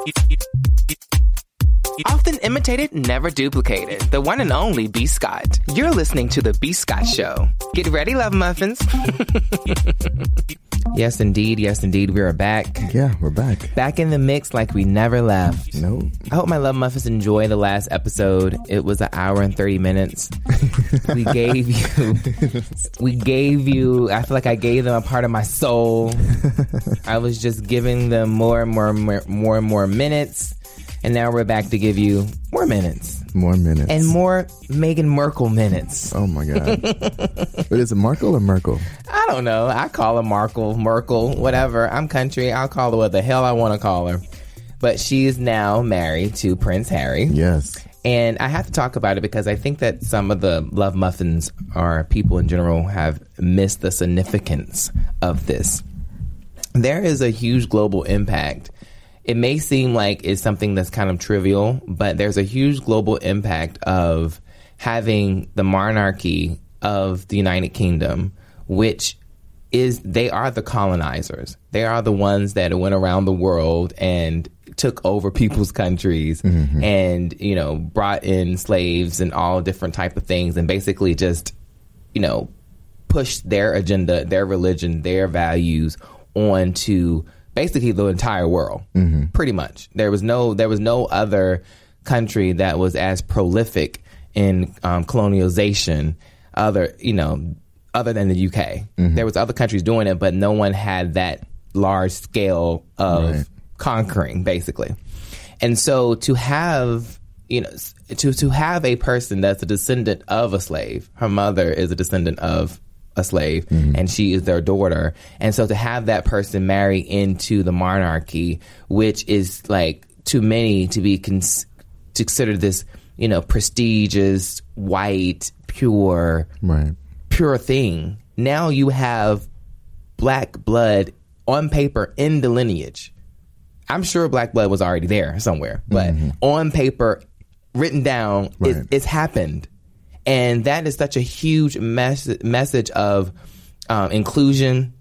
Often imitated, never duplicated. The one and only B. Scott. You're listening to The B. Scott Show. Get ready, love muffins. yes, indeed. Yes, indeed. We are back. Yeah, we're back. Back in the mix like we never left. No. I hope my love muffins enjoy the last episode. It was an hour and 30 minutes. we gave you, we gave you, I feel like I gave them a part of my soul. I was just giving them more and more, more, more and more minutes. And now we're back to give you more minutes More minutes. and more Meghan Merkel minutes. Oh my God. but is it Markle or Merkel? I don't know. I call her Markle, Merkel, whatever. I'm country. I'll call her what the hell I want to call her. But she's now married to Prince Harry. Yes. And I have to talk about it because I think that some of the love muffins or people in general have missed the significance of this. There is a huge global impact. It may seem like it's something that's kind of trivial, but there's a huge global impact of having the monarchy of the United Kingdom, which is they are the colonizers. They are the ones that went around the world and took over people's countries mm-hmm. and you know brought in slaves and all different type of things and basically just you know pushed their agenda, their religion, their values onto basically the entire world. Pretty much. There was no there was no other country that was as prolific in um, colonialization other, you know, other than the UK. There was other countries doing it, but no one had that large scale of Right. conquering basically. And so to have you know to to have a person that's a descendant of a slave, her mother is a descendant of a slave and she is their daughter. And so to have that person marry into the monarchy, which is like too many to be cons- to consider this, you know, prestigious, white, pure, Right. pure thing. Now you have black blood on paper in the lineage. I'm sure black blood was already there somewhere, but on paper, written down, it's, Mm-hmm. It's happened. And that is such a huge mes- message of um, inclusion,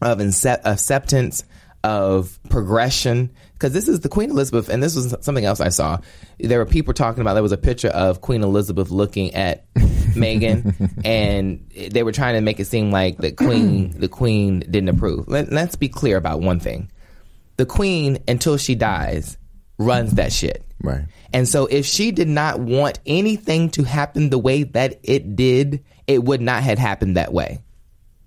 of ince- acceptance, of progression. Because this is the Queen Elizabeth, and this was something else I saw. There were people talking about. There was a picture of Queen Elizabeth looking at Megan, and they were trying to make it seem like the Queen, the Queen didn't approve. Let, let's be clear about one thing: the Queen, until she dies, runs that shit. Right. And so if she did not want anything to happen the way that it did, it would not have happened that way.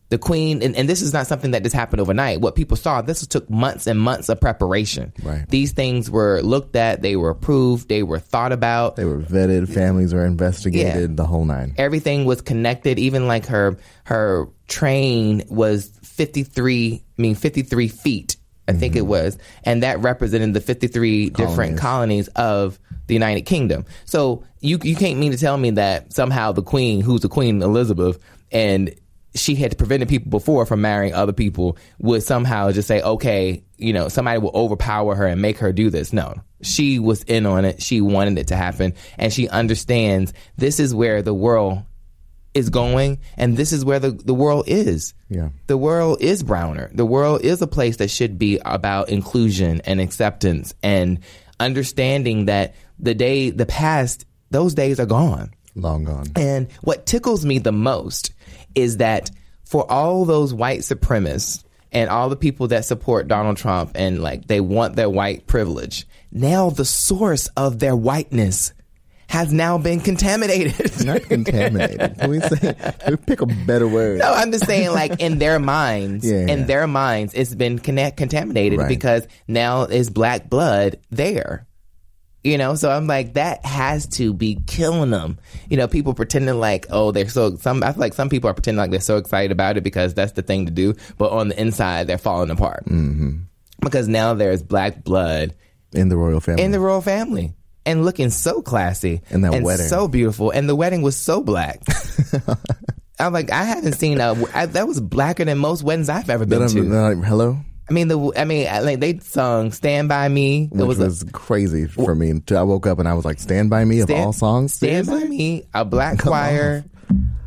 The queen, and, and this is not something that just happened overnight. What people saw, this took months and months of preparation. Right. These things were looked at, they were approved, they were thought about. They were vetted, families were investigated, Yeah. the whole nine. Everything was connected. Even like her her train was fifty three. I mean fifty three feet. I think it mm-hmm. was, and that represented the fifty three different colonies of the United Kingdom. So you you can't mean to tell me that somehow the Queen, who's the Queen Elizabeth, and she had prevented people before from marrying other people, would somehow just say, okay, you know, somebody will overpower her and make her do this. No, she was in on it. She wanted it to happen, and she understands this is where the world is going and this is where the, the world is. Yeah. The world is browner. The world is a place that should be about inclusion and acceptance and understanding that the day, the past, those days are gone. Long gone. And what tickles me the most is that for all those white supremacists and all the people that support Donald Trump and like they want their white privilege, now the source of their whiteness has now been contaminated. Not contaminated. Can we say we pick a better word? No, I'm just saying, like in their minds, Yeah, in yeah. their minds, it's been connect, contaminated Right. because now is black blood there. You know, so I'm like, that has to be killing them. You know, people pretending like, oh, they're so. Some I feel like some people are pretending like they're so excited about it because that's the thing to do, but on the inside, they're falling apart mm-hmm. because now there's black blood In the royal family. in the royal family and looking so classy And that wedding. so beautiful and the wedding was so black i'm like i haven't seen a I, that was blacker than most weddings i've ever been to like, hello? i mean the i mean like they sung stand by me it Which was, was, a, crazy for me. I woke up and I was like, Stand By Me of Stand- all songs? stand by me a black choir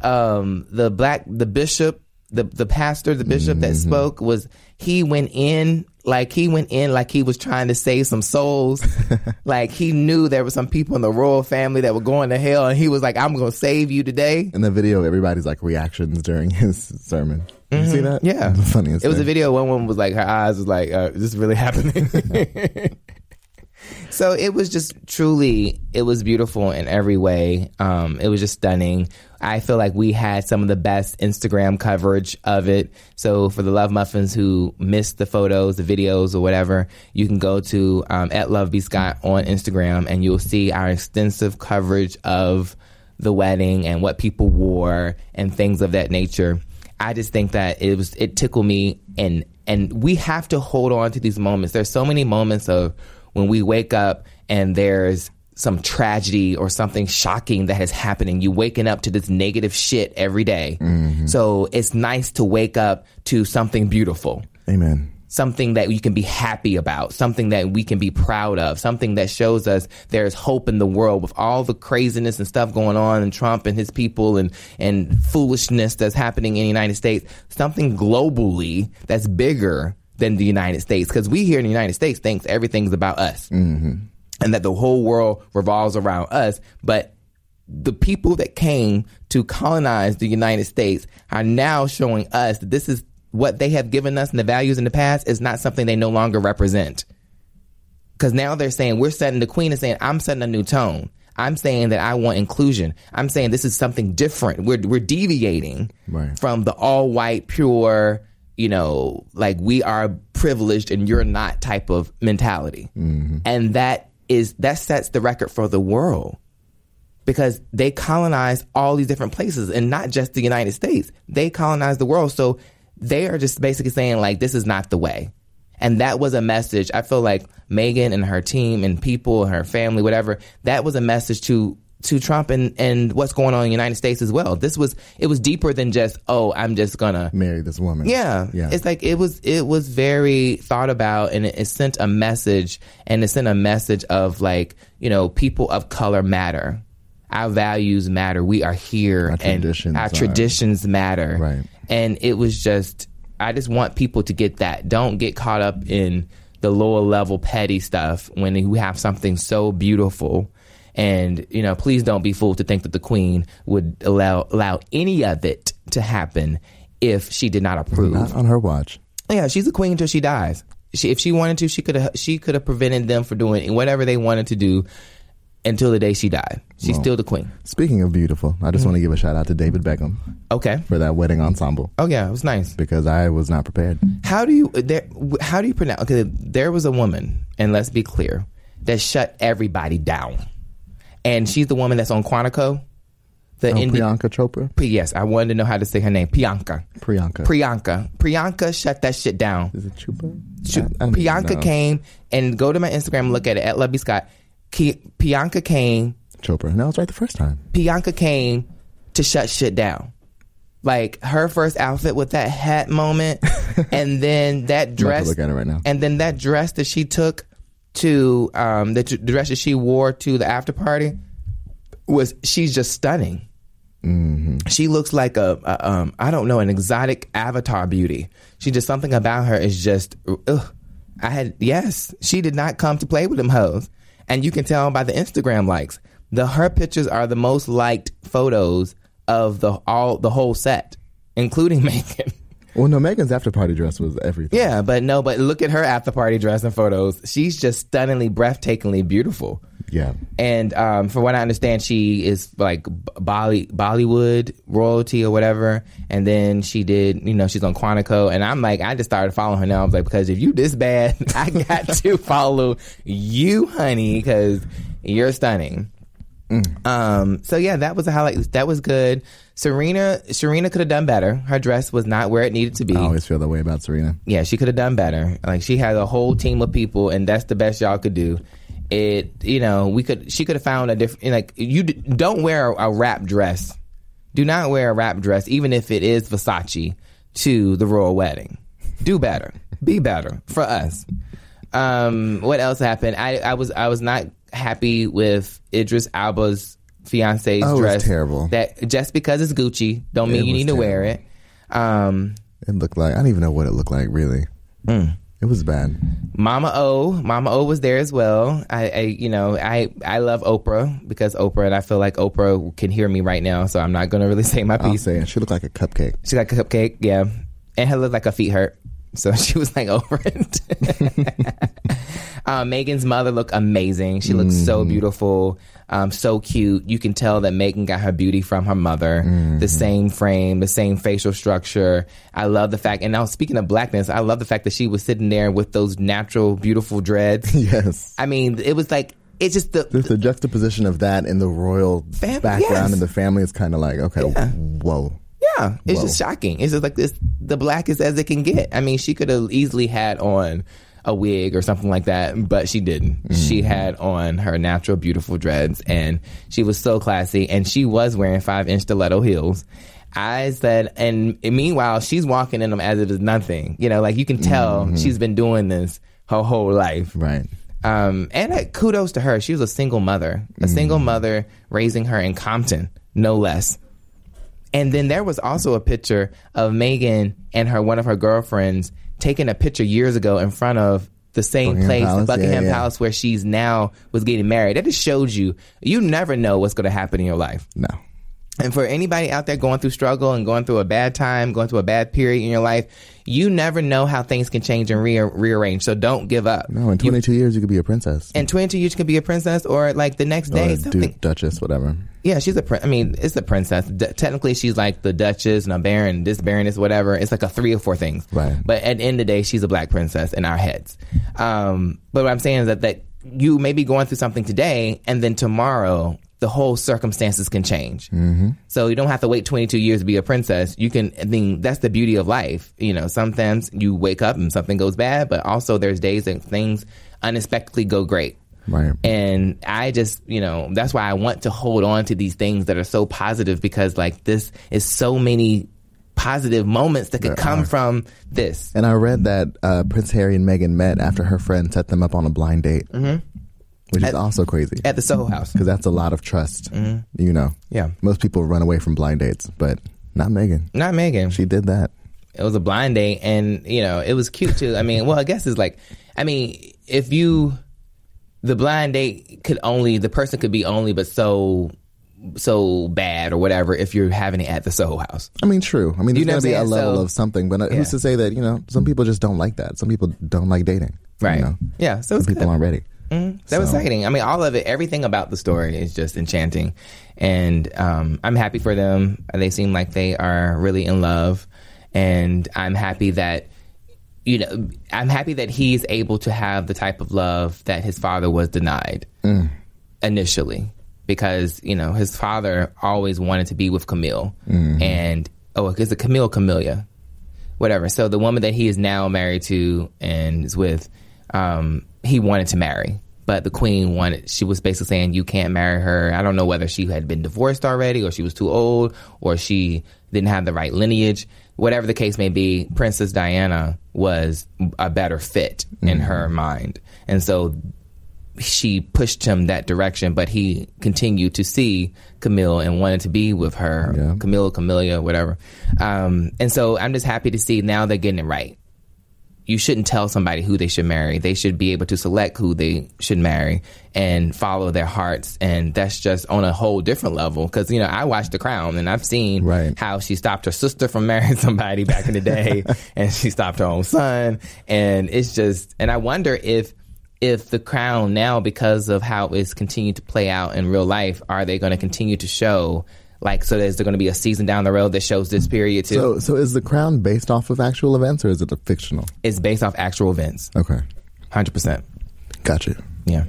um the black the bishop the the pastor the bishop that Mm-hmm. spoke was he went in like he went in like he was trying to save some souls. like he knew there were some people in the royal family that were going to hell, and he was like, "I'm to save you today." In the video, everybody's like reactions during his sermon. Did you see that? Mm-hmm. Yeah, the funniest. It was a video. One woman was like, her eyes was like, uh, "Is this really happening?" so it was just truly, it was beautiful in every way. Um, it was just stunning. I feel like we had some of the best Instagram coverage of it. So for the Love Muffins who missed the photos, the videos, or whatever, you can go to um, at Love Scott on Instagram, and you'll see our extensive coverage of the wedding and what people wore and things of that nature. I just think that it was it tickled me and and we have to hold on to these moments. There's so many moments of when we wake up and there's some tragedy or something shocking that has happened and you waking up to this negative shit every day. Mm-hmm. So it's nice to wake up to something beautiful. Amen. something that you can be happy about, something that we can be proud of, something that shows us there's hope in the world with all the craziness and stuff going on and Trump and his people and, and foolishness that's happening in the United States, something globally that's bigger than the United States. Because we here in the United States thinks everything's about us mm-hmm. And that the whole world revolves around us. But the people that came to colonize the United States are now showing us that this is what they have given us and the values in the past is not something they no longer represent. Because now they're saying we're setting the queen is saying I'm setting a new tone. I'm saying that I want inclusion. I'm saying this is something different. We're we're deviating Right. from the all white pure, you know, like we are privileged and you're not type of mentality. Mm-hmm. And that is that sets the record for the world because they colonized all these different places and not just the United States. They colonized the world. So they are just basically saying like this is not the way. And that was a message. I feel like Megan and her team and people and her family, whatever, that was a message to to Trump and, and what's going on in the United States as well. This was it was deeper than just, oh, I'm just gonna Marry this woman. yeah. Yeah. It's like it was it was very thought about and it, it sent a message and it sent a message of like, you know, people of color matter. Our values matter. We are here Our and traditions our are- traditions matter. Right. And it was just I just want people to get that. Don't get caught up in the lower level petty stuff when you have something so beautiful. And you know, please don't be fooled to think that the queen would allow allow any of it to happen if she did not approve. Not on her watch. Yeah, she's a queen until she dies. She, if she wanted to, she could have she could have prevented them from doing whatever they wanted to do until the day she died. She's still the queen. Speaking of beautiful, I just mm-hmm. want to give a shout out to David Beckham Okay. for that wedding ensemble Oh yeah, it was nice. because I was not prepared. How do you there? How do you pronounce? Okay, there was a woman, and let's be clear, that shut everybody down, and she's the woman that's on Quantico. The Oh, Indi- Priyanka Chopra? P- yes, I wanted to know how to say her name. Priyanka. Priyanka. Priyanka. Priyanka shut that shit down. Is it Chupa? Shoot, I- I don't even Bianca know. came and go to my Instagram look at it at Lovey Scott. Ki- Bianca came. Chopra. No, it's right the first time. Bianca came to shut shit down. Like her first outfit with that hat moment, and then that I'm dress, look at it right now. and then that dress that she took to um the, the dress that she wore to the after party was she's just stunning. She looks like a, a um I don't know an exotic avatar beauty. She just something about her is just ugh. I had yes, she did not come to play with them hoes, and you can tell by the Instagram likes. The her pictures are the most liked photos of the all the whole set, including Megan. Well, no, Megan's after party dress was everything. Yeah, but no, but look at her after party dress and photos. She's just stunningly, breathtakingly beautiful. Yeah. And um, from what I understand, she is like Bolly, Bollywood royalty or whatever. And then she did, you know, she's on Quantico. And I'm like, I just started following her now. I was like, because if you this bad, I got to follow you, honey, because you're stunning. Um, so yeah, that was a highlight. That was good. Serena, Serena could have done better. Her dress was not where it needed to be. I always feel that way about Serena. Yeah, she could have done better. Like she had a whole team of people, and that's the best y'all could do. It, you know, we could. She could have found a different. Like you d- don't wear a, a wrap dress. Do not wear a wrap dress, even if it is Versace, to the royal wedding. Do better. Be better for us. Um, what else happened? I, I was I was not happy with Idris Elba's fiance's Oh, it was dress. terrible. That just because it's Gucci don't mean It you need to wear it. Um, It looked like I don't even know what it looked like really. It was bad. Mama O, Mama O was there as well. I, I, you know, I, I love Oprah because Oprah, and I feel like Oprah can hear me right now, so I'm not going to really say my piece. I'll say it. She looked like a cupcake. She got a cupcake, yeah, and her looked like a feet hurt, so she was like over it. uh, Megan's mother looked amazing. She looked so beautiful, um, so cute. You can tell that Megan got her beauty from her mother. The same frame, the same facial structure. I love the fact. And now speaking of blackness, I love the fact that she was sitting there with those natural, beautiful dreads. yes. I mean, it was like it's just the the juxtaposition of that and the royal Fam- background yes. in the family is kind of like, okay, whoa. Yeah, it's Whoa. just shocking. It's just like this, the blackest as it can get. I mean, she could have easily had on a wig or something like that, but she didn't. Mm-hmm. She had on her natural, beautiful dreads, and she was so classy. And she was wearing five inch stiletto heels. I said, and meanwhile, she's walking in them as if it is nothing. You know, like you can tell Mm-hmm. she's been doing this her whole life. Right. Um, and uh, kudos to her. She was a single mother, a single mother raising her in Compton, no less. And then there was also a picture of Megan and her one of her girlfriends taking a picture years ago in front of the same Buckingham place, Palace? Buckingham Yeah, yeah. Palace, where she's now was getting married. That just shows you you never know what's going to happen in your life. No. And for anybody out there going through struggle and going through a bad time, going through a bad period in your life, you never know how things can change and rea- rearrange. So don't give up. No, in 22 years, you could be a princess. In 22 years, you could be a princess, or like the next day, duke, duchess, whatever. Yeah, she's a. Prin- I mean, it's a princess. D- technically, she's like the duchess and a baron, this baroness, whatever. It's like a three or four things. Right. But at the end of the day, she's a black princess in our heads. Um, but what I'm saying is that that you may be going through something today, and then tomorrow the whole circumstances can change. Mm-hmm. So you don't have to wait 22 years to be a princess. You can. I mean, that's the beauty of life. You know, sometimes you wake up and something goes bad, but also there's days that things unexpectedly go great. Right. And I just, you know, that's why I want to hold on to these things that are so positive because, like, this is so many positive moments that could come from this. And I read that uh, Prince Harry and Meghan met after her friend set them up on a blind date, mm-hmm. Which is also crazy At the Soho House. because that's a lot of trust. You know, Yeah. most people run away from blind dates, but not Megan. Not Megan. She did that. it was a blind date and you know it was cute too i mean well i guess it's like i mean if you the blind date could only the person could be only but so so bad or whatever if you're having it at the soho house I mean, true. I mean, You know to be a level So- of something, but uh, Yeah. who's to say that, you know, some people just don't like that. Some people don't like dating. you right know? yeah so Some it's people aren't ready. Mm-hmm. that was So- exciting. I mean all of it everything about the story is just enchanting. And um, i'm happy for them. They seem like they are really in love. And i'm happy that you know i'm happy that he's able to have the type of love that his father was denied mm. initially. Because you know his father always wanted to be with Camille. Mm-hmm. And oh is it Camille Camellia? Whatever. So the woman that he is now married to and is with um, he wanted to marry but the queen wanted she was basically saying you can't marry her I don't know whether she had been divorced already or she was too old or she didn't have the right lineage whatever the case may be Princess Diana was a better fit in her mind and so she pushed him that direction, but he continued to see Camille and wanted to be with her, Yeah. Camille, Camellia, whatever. Um, and so I'm just happy to see now they're getting it right. You shouldn't tell somebody who they should marry. They should be able to select who they should marry and follow their hearts. And that's just on a whole different level. Cause, you know, I watched The Crown and I've seen Right. how she stopped her sister from marrying somebody back in the day and she stopped her own son. And it's just, and I wonder if, if the crown now, because of how it's continued to play out in real life, are they going to continue to show like so? Is there going to be a season down the road that shows this period too? So, so is the crown based off of actual events or is it a fictional? it's based off actual events, Okay, hundred percent. gotcha. Yeah.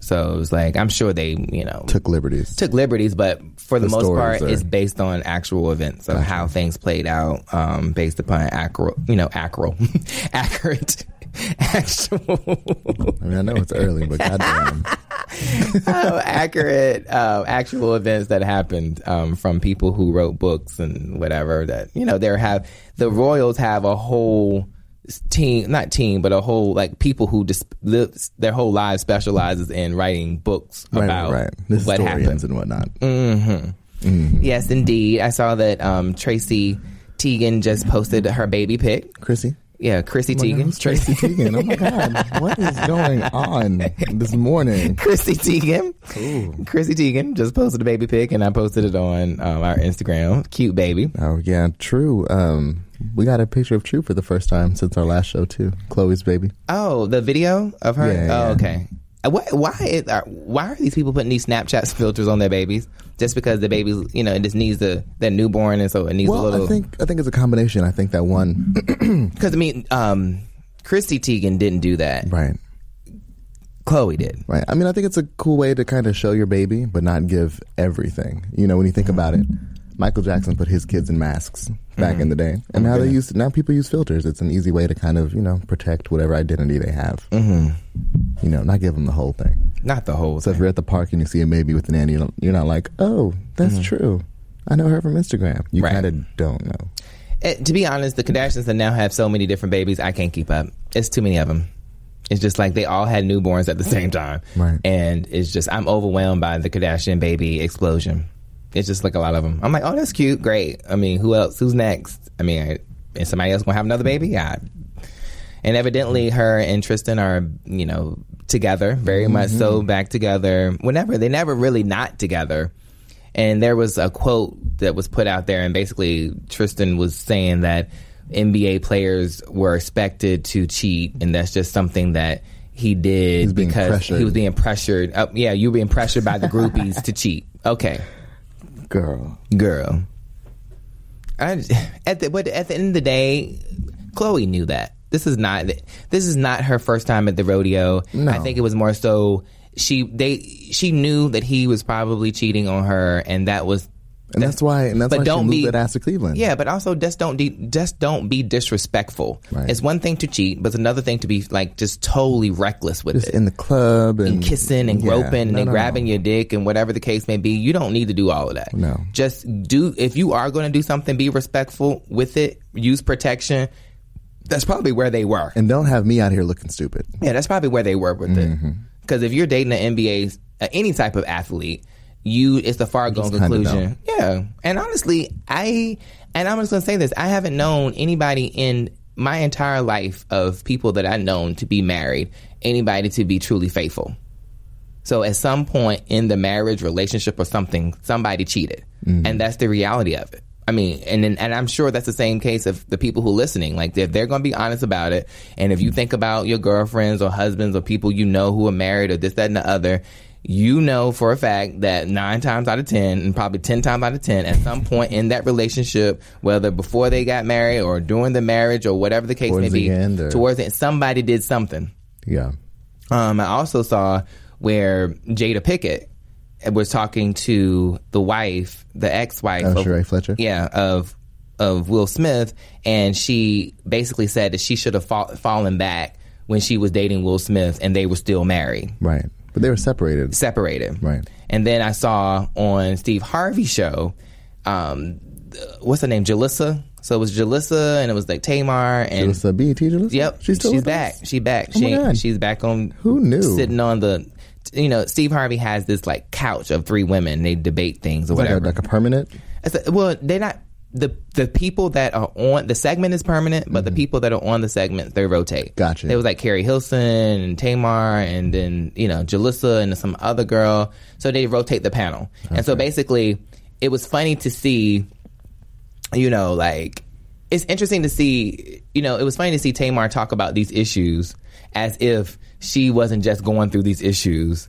So it was like I'm sure they you know Took liberties. took liberties, but for the, The most part, are- it's based on actual events of how things played out, um, based upon accurate, you know, accurate, accurate, actual, I mean, I know it's early, but goddamn. uh, accurate, uh, actual events that happened um, from people who wrote books and whatever. That you know, there have the royals have a whole team, not team, but a whole like people who just live, their whole lives specializes in writing books Right, about right. The what happened. historians and whatnot. Yes, indeed. I saw that um, Tracy Teigen just posted her baby pic. Chrissy? Yeah, Chrissy God, Teigen. Tracy Teigen. Oh my God, what is going on this morning? Chrissy Teigen. Chrissy Teigen just posted a baby pic, and I posted it on um, our Instagram. Cute baby. Oh yeah, True. Um, we got a picture of True for the first time since our last show too. Khloé's baby. Oh, the video of her. Yeah, oh, yeah. okay. Uh, Why? Why? Is, are, why are these people putting these Snapchat filters on their babies? Just because the baby, you know, it just needs the that newborn, and so it needs a Well, little. I think I think it's a combination. I think that one, because I mean, um, Christy Teigen didn't do that. right, Khloé did. right. I mean, I think it's a cool way to kind of show your baby, but not give everything. You know, when you think about it, Michael Jackson put his kids in masks back in the day, and now they use now people use filters. It's an easy way to kind of you know protect whatever identity they have. Mm-hmm. You know, not give them the whole thing. Not the whole. So if you're at the park and you see a baby with an nanny, you're not like, oh, that's true. I know her from Instagram. You Right. kind of don't know. To be honest, the Kardashians that now have so many different babies, I can't keep up. It's too many of them. It's just like they all had newborns at the same time, Right. And it's just I'm overwhelmed by the Kardashian baby explosion. It's just like a lot of them. I'm like, oh, that's cute, great. I mean, who else? Who's next? I mean, I, is somebody else gonna have another baby? Yeah. And evidently, her and Tristan are, you know, together, very much so back together. Whenever they never really not together. And there was a quote that was put out there, and basically Tristan was saying that NBA players were expected to cheat, and that's just something that he did because pressured. he was being pressured. Uh, yeah, you were being pressured by the groupies to cheat. Okay, Girl. girl. I, at the but at the end of the day, Khloé knew that this is not this is not her first time at the rodeo. No. I think it was more so she they she knew that he was probably cheating on her, and that was. And that's why and that's But why don't she moved be- that ass to Cleveland. Yeah, but also just don't de- just don't be disrespectful. Right. It's one thing to cheat, but it's another thing to be like just totally reckless with Just it in the club and, and kissing and Yeah. groping and No, then no, grabbing no. your dick and whatever the case may be. You don't need to do all of that. No. Just do, if you are going to do something, be respectful with it, use protection. That's probably where they were. And don't have me out here looking stupid. Yeah, that's probably where they were with Mm-hmm. it. Because if you're dating an NBA, uh, any type of athlete, you it's the far gone conclusion. Yeah, and honestly, I and I'm just gonna say this: I haven't known anybody in my entire life of people that I've known to be married, anybody to be truly faithful. So at some point in the marriage relationship or something, somebody cheated, and that's the reality of it. I mean, and and I'm sure that's the same case of the people who are listening. Like if they're going to be honest about it, and if you think about your girlfriends or husbands or people you know who are married or this, that, and the other, you know for a fact that nine times out of ten, and probably ten times out of ten, at some point in that relationship, whether before they got married or during the marriage or whatever the case Towards may be, or- towards the end, somebody did something. Yeah. Um, I also saw where Jada Pinkett was talking to the wife, the ex-wife, Oh, of, Sheree Fletcher? yeah, of of Will Smith, and she basically said that she should have fall, fallen back when she was dating Will Smith, and they were still married, Right. But they were separated. separated. Right. And then I saw on Steve Harvey's show, um, what's her name, Jalissa. So it was Jalissa, and it was like Tamar, and It was a BET Jalissa? Yep, She's still with back. us? She back. Oh she my God. she's back on. Who knew? Sitting on the, you know, Steve Harvey has this like couch of three women. They debate things or Like a, whatever. like a permanent? A- well, they're not the the people that are on the segment is permanent, but the people that are on the segment they rotate. Mm-hmm. Gotcha. It was like Keri Hilson and Tamar, and then you know Jalissa and some other girl. So they rotate the panel, and so basically, it was funny to see, you know, like it's interesting to see, you know, it was funny to see Tamar talk about these issues as if she wasn't just going through these issues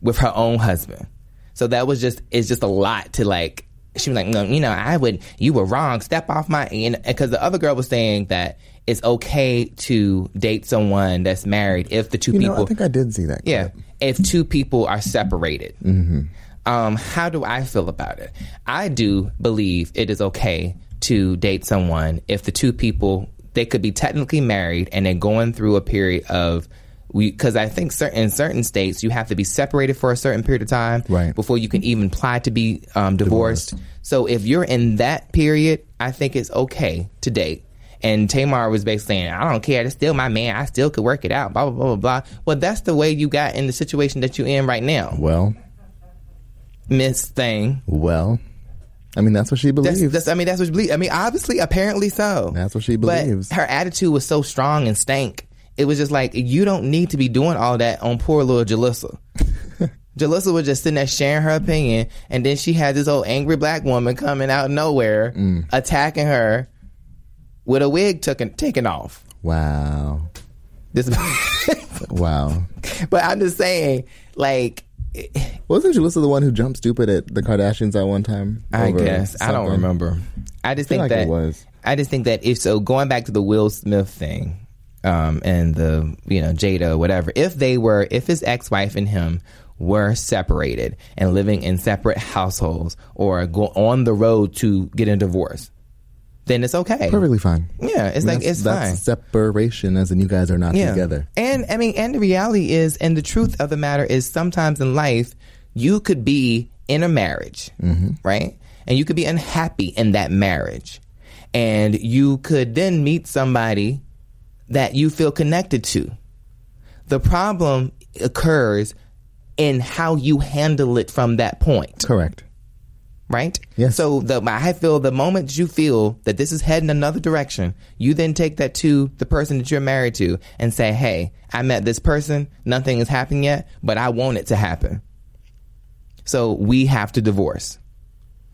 with her own husband. So that was just it's just a lot to like. She was like, no, you know, I would. You were wrong. Step off my. And because the other girl was saying that it's okay to date someone that's married if the two You people. know, I think I did see that. Yeah, if two people are separated. Um, how do I feel about it? I do believe it is okay to date someone if the two people they could be technically married and they're going through a period of because I think certain in certain states you have to be separated for a certain period of time Right. before you can even apply to be um, divorced. So if you're in that period, I think it's okay to date. And Tamar was basically saying, I don't care. It's still my man. I still could work it out. Blah, blah, blah, blah, blah. Well, that's the way you got in the situation that you're in right now, Well, Miss Thing. well, I mean, that's what she believes. That's, that's, I mean, that's what she believes. I mean, obviously, apparently so. That's what she believes. But her attitude was so strong and stank. It was just like, you don't need to be doing all that on poor little Jalissa. Jalissa was just sitting there sharing her opinion, and then she had this old angry black woman coming out of nowhere, Mm. attacking her with a wig taken taken off. wow. This, Wow. but I'm just saying, like, Wasn't Jalissa the one who jumped stupid at the Kardashians at one time? I guess I don't remember. I just I think like that was. I just think that if so, going back to the Will Smith thing, um, and the you know Jada whatever, if they were, if his ex wife and him were separated and living in separate households or go on the road to get a divorce, then it's okay. Perfectly fine. Yeah, it's I mean, like it's fine. separation, as in you guys are not together. And I mean, and the reality is, and the truth of the matter is, sometimes in life, you could be in a marriage, Mm-hmm. right? And you could be unhappy in that marriage. And you could then meet somebody that you feel connected to. The problem occurs in how you handle it from that point Correct. right? Yes. So the I feel the moment you feel that this is heading another direction, you then take that to the person that you're married to and say, "Hey, I met this person. Nothing has happened yet, but I want it to happen. So we have to divorce."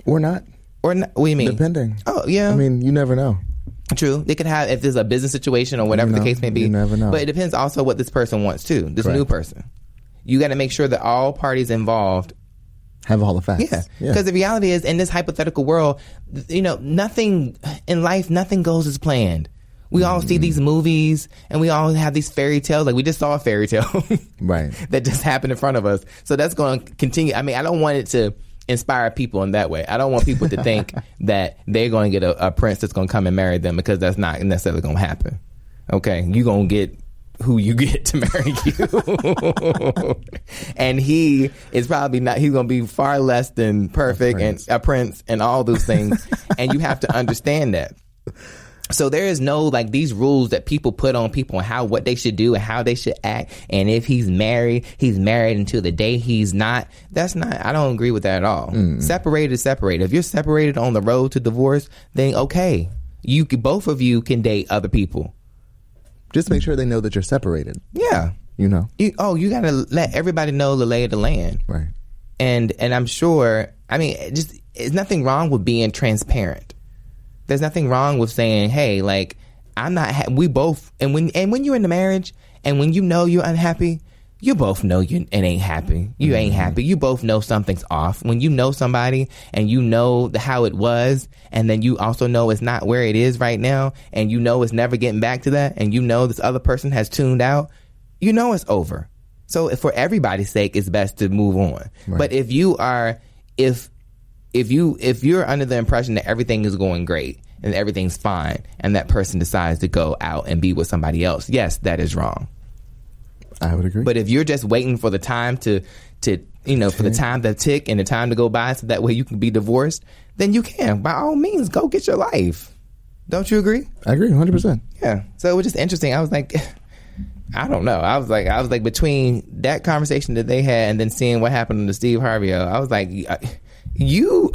Or not, Or n- what do you mean? depending. Oh yeah, I mean, you never know. True. They could have if there's a business situation or whatever You the case may be. you never know. But it depends also what this person wants too. This Correct. new person. You got to make sure that all parties involved Have all the facts. Yeah, because the reality is, in this hypothetical world, you know, nothing in life, nothing goes as planned. We all see mm-hmm. these movies, and we all have these fairy tales. Like we just saw a fairy tale, Right. that just happened in front of us. So that's going to continue. I mean, I don't want it to inspire people in that way. I don't want people to think that they're going to get a, a prince that's going to come and marry them because that's not necessarily going to happen. Okay, you're gonna get who you get to marry you, and he is probably not. He's gonna be far less than perfect prince. and a prince and all those things, and you have to understand that. So there is no like these rules that people put on people and how what they should do and how they should act. And if he's married, he's married until the day he's not. That's not. I don't agree with that at all. Mm. Separated is separated. If you're separated on the road to divorce, then okay, you both of you can date other people. Just make sure they know that you're separated. Yeah. You know. You, oh, you gotta let everybody know the lay of the land. Right. and and I'm sure. I mean, just there's nothing wrong with being transparent. There's nothing wrong with saying, "Hey, like I'm not." Ha- we both, and when and when you're in the marriage, and when you know you're unhappy, you both know you it ain't happy. You ain't mm-hmm. happy. You both know something's off. When you know somebody and you know the, how it was, and then you also know it's not where it is right now, and you know it's never getting back to that, and you know this other person has tuned out, you know it's over. So for everybody's sake, it's best to move on. But if you are, if if you if you're under the impression that everything is going great and everything's fine, and that person decides to go out and be with somebody else, yes, that is wrong. I would agree. But if you're just waiting for the time to to you know for the time to tick and the time to go by, so that way you can be divorced, then you can by all means go get your life. Don't you agree? I agree 100%. Yeah. So it was just interesting. I was like, I don't know. I was like, I was like between that conversation that they had and then seeing what happened to Steve Harvey. I was like, you,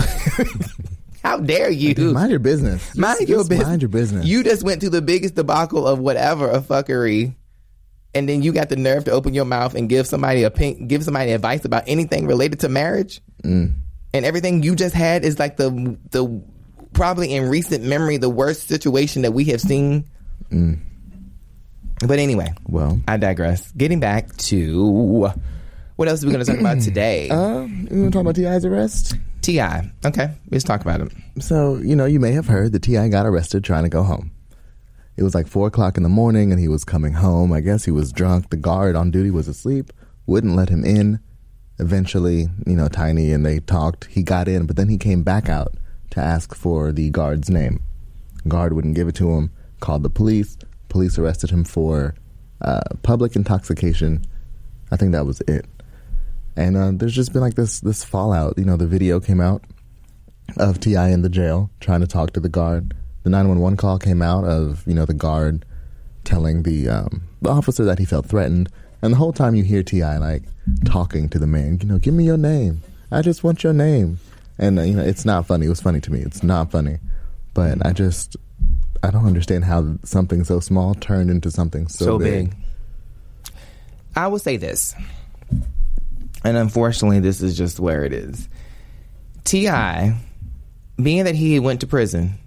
how dare you? Mind your business. Just- Mind your just business. Mind your business. You just went through the biggest debacle of whatever a fuckery, and then you got the nerve to open your mouth and give somebody a pink, give somebody advice about anything related to marriage, Mm. and everything you just had is like the the probably in recent memory the worst situation that we have seen. But anyway, Mm. well, I digress. Getting back to what else are we going to talk about today? uh, you want to talk about T.I.'s arrest? T.I. Okay, let's talk about it. So, you know, you may have heard that T.I. got arrested trying to go home. It was like 4 o'clock in the morning and he was coming home. I guess he was drunk. The guard on duty was asleep, wouldn't let him in. Eventually, you know, Tiny and they talked. He got in, but then he came back out to ask for the guard's name. Guard wouldn't give it to him, called the police. Police arrested him for uh, public intoxication. I think that was it. And uh, there's just been like this this fallout. You know, the video came out of T.I. in the jail trying to talk to the guard. The 911 call came out of you know the guard telling the um, the officer that he felt threatened, and the whole time you hear T.I. like talking to the man. You know, give me your name. I just want your name. and uh, you know it's not funny. It was funny to me. It's not funny, but I just I don't understand how something so small turned into something so, so big. big. I will say this, and unfortunately, this is just where it is. T.I., being that he went to prison,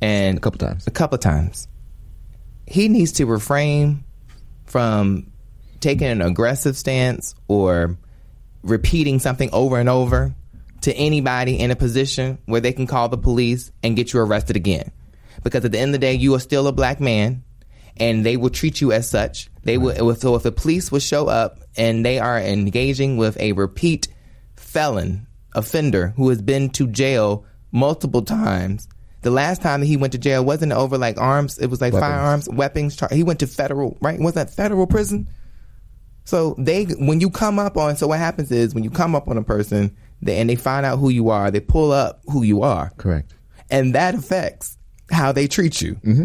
and A couple times. a couple of times, he needs to refrain from taking an aggressive stance or repeating something over and over to anybody in a position where they can call the police and get you arrested again. Because at the end of the day, you are still a black man and they will treat you as such. They will, so if the police will show up and they are engaging with a repeat felon offender who has been to jail multiple times. The last time that he went to jail wasn't over like arms. It was like Weapons. firearms, weapons. char- He went to federal, right? Was that federal prison? So they, when you come up on, so what happens is when you come up on a person they, and they find out who you are, they pull up who you are, Correct. and that affects how they treat you. Mm-hmm.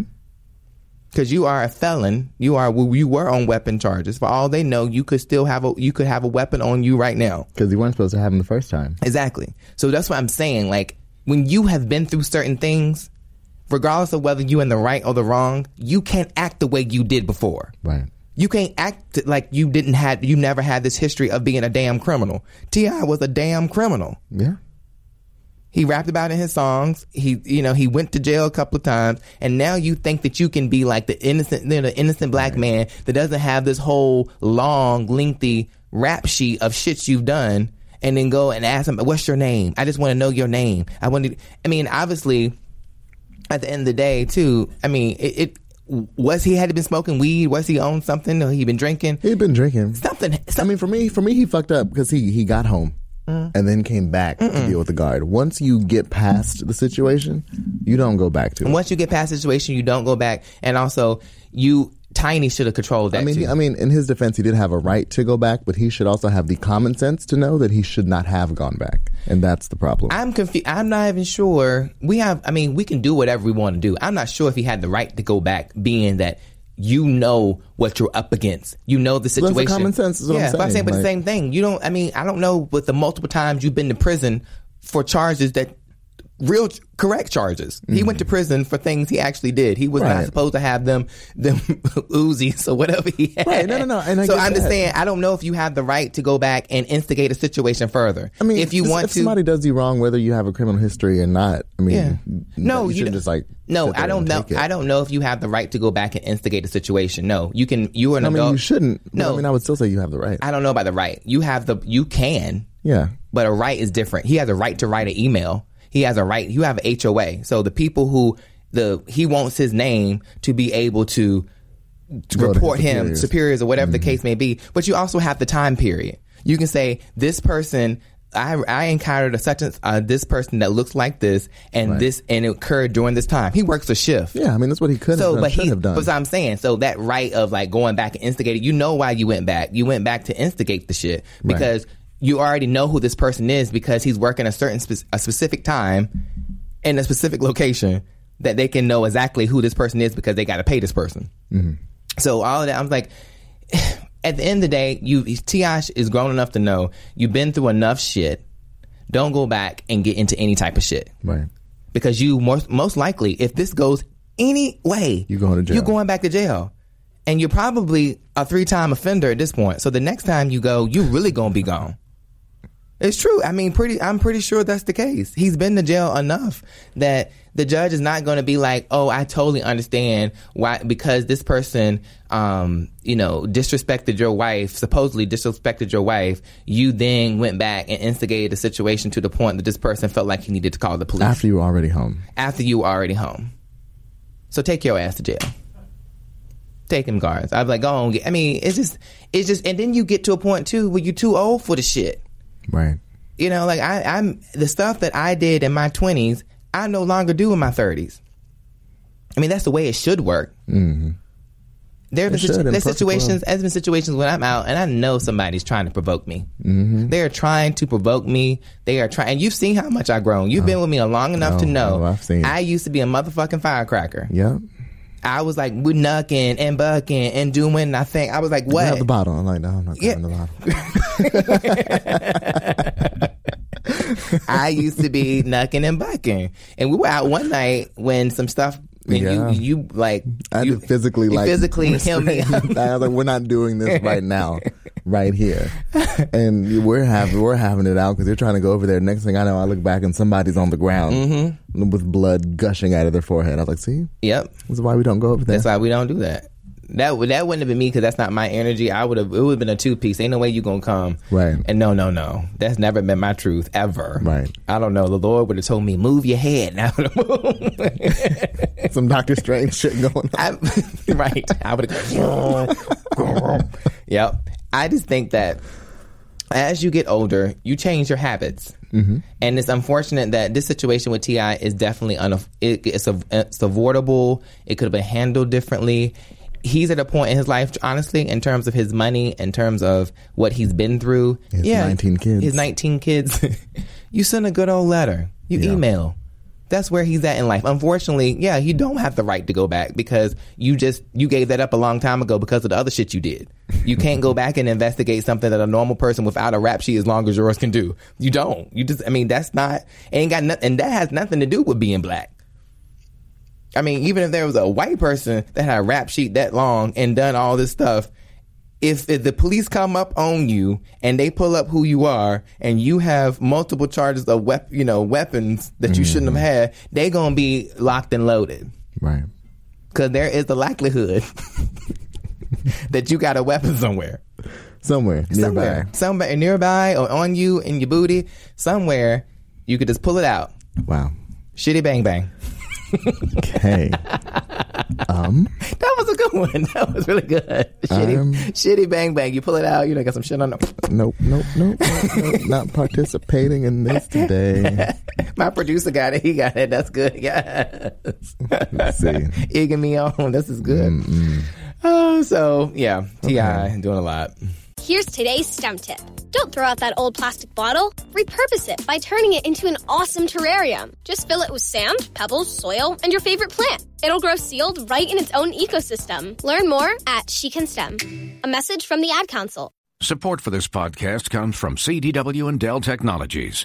Because you are a felon, you are you were on weapon charges. For all they know, you could still have a you could have a weapon on you right now. Because you weren't supposed to have them the first time. Exactly. So that's what I'm saying. Like when you have been through certain things, regardless of whether you're in the right or the wrong, you can't act the way you did before. Right. You can't act like you didn't have you never had this history of being a damn criminal. T.I. was a damn criminal. Yeah. He rapped about it in his songs. He, you know, he went to jail a couple of times, and now you think that you can be like the innocent, you know, the innocent black man that doesn't have this whole long, lengthy rap sheet of shit you've done, and then go and ask him, "What's your name? I just want to know your name. I want to." I mean, obviously, at the end of the day, too. I mean, it. it was he had he been smoking weed? Was he on something? Or he been drinking He'd been drinking. something? I mean, for me, for me, he fucked up because he he got home Mm. and then came back to deal with the guard. Once you get past the situation, you don't go back to it. Once you get past the situation, you don't go back. And also, you Tiny should have controlled that. I mean, too. I mean, in his defense, he did have a right to go back, but he should also have the common sense to know that he should not have gone back, and that's the problem. I'm confused. I'm not even sure. We have. I mean, we can do whatever we want to do. I'm not sure if he had the right to go back, being that you know what you're up against. You know the that's situation. the common sense is what I'm yeah, but I'm saying, saying, but the same thing. You don't. I mean, I don't know with the multiple times you've been to prison for charges that real correct charges. He went to prison for things he actually did. He was not Mm-hmm. Supposed to have them them Uzis or whatever he had. Right, no, no, no, and I so I'm just saying I don't know if you have the right to go back and instigate a situation further. I mean, if you want if to, somebody does you wrong, whether you have a criminal history or not, I mean, Yeah. No, you, you shouldn't just like. No, I don't know. I don't know if you have the right to go back and instigate a situation. No, you can. You are an I mean, adult. you shouldn't. No. I mean, I would still say you have the right. I don't know about the right. You have the. You can, yeah, but a right is different. He has a right to write an email. He has a right. You have an HOA. So the people who the he wants his name to be able to, to Go to report him superiors. superiors or whatever Mm-hmm. the case may be. But you also have the time period. You can say this person. I, I encountered a such and uh, this person that looks like this and Right. this and it occurred during this time. He works a shift. yeah. I mean, that's what he could So, have done. but he, have done. but I'm saying, so that right of like going back and instigating, you know why you went back. You went back to instigate the shit because you already know who this person is because he's working a certain spe- a specific time in a specific location that they can know exactly who this person is because they got to pay this person. Mm-hmm. So all of that, I'm like, at the end of the day, you Tiash is grown enough to know you've been through enough shit. Don't go back and get into any type of shit right. because you most most likely, if this goes any way, you're going to jail. You're going back to jail, and you're probably a three time offender at this point. So the next time you go, you're really gonna be gone. It's true. I mean, pretty. I'm pretty sure that's the case. He's been to jail enough that the judge is not going to be like, "Oh, I totally understand why," because this person, um, you know, disrespected your wife, supposedly disrespected your wife. You then went back and instigated the situation to the point that this person felt like he needed to call the police After you were already home. after you were already home. So take your ass to jail. Take him guards. I'd be like, go on. Get, I mean, it's just, it's just, and then you get to a point too where you're too old for the shit. Right. You know, like I, I'm the stuff that I did in my twenties, I no longer do in my thirties. I mean, that's the way it should work. Mm-hmm. There have been situ- there's situations, there's been situations when I'm out and I know somebody's trying to provoke me. Mm-hmm. They are trying to provoke me. They are trying. And you've seen how much I've grown. You've been with me long enough to Oh, know. oh, I've seen. I used to be a motherfucking firecracker. Yeah. I was like we knucking and bucking and doing. I think I was like, what? Grab the bottle. I'm like, no, I'm not Yeah. the bottle. I used to be knucking and bucking, and we were out one night when some stuff. And Yeah. you, you like, I had you, to physically you like physically him me up. I was like, we're not doing this right now, right here, and we're having we're having it out because they're trying to go over there. Next thing I know, I look back and somebody's on the ground Mm-hmm. with blood gushing out of their forehead. I was like, see, Yep, this is why we don't go over there. that's why we don't do that. That would that wouldn't have been me because that's not my energy. I would have. It would have been a two piece. Ain't no way you gonna come. Right. And no, no, no. That's never been my truth ever. Right. I don't know. The Lord would have told me move your head. Now Some Doctor Strange shit going on. I, right. I would have. yep. I just think that as you get older, you change your habits, mm-hmm. and it's unfortunate that this situation with T.I is definitely un- it, it's, a, it's avoidable. It could have been handled differently. He's at a point in his life, honestly, in terms of his money, in terms of what he's been through. His 19 kids. His 19 kids. you send a good old letter. You email. That's where he's at in life. Unfortunately, yeah, you don't have the right to go back because you just you gave that up a long time ago because of the other shit you did. You can't go back and investigate something that a normal person without a rap sheet as long as yours can do. You don't. You just I mean that's not ain't got nothing and that has nothing to do with being black. I mean, even if there was a white person that had a rap sheet that long and done all this stuff, if, if the police come up on you and they pull up who you are and you have multiple charges of wep- you know weapons that you shouldn't have mm-hmm. had, they gonna be locked and loaded Right. because there is the likelihood that you got a weapon somewhere, Somewhere nearby. somewhere, somewhere nearby or on you in your booty, somewhere you could just pull it out. Wow. Shitty bang bang. Okay. um. That was a good one. That was really good. Shitty, shitty bang bang. You pull it out. You know, got some shit on it. Nope. Nope. Nope. nope, nope not participating in this today. My producer got it. He got it. That's good. Yeah. Let's see. Egging me on. This is good. Oh, so yeah, T.I doing a lot. Here's today's STEM tip. Don't throw out that old plastic bottle. Repurpose it by turning it into an awesome terrarium. Just fill it with sand, pebbles, soil, and your favorite plant. It'll grow sealed right in its own ecosystem. Learn more at She Can STEM. A message from the Ad Council. Support for this podcast comes from CDW and Dell Technologies.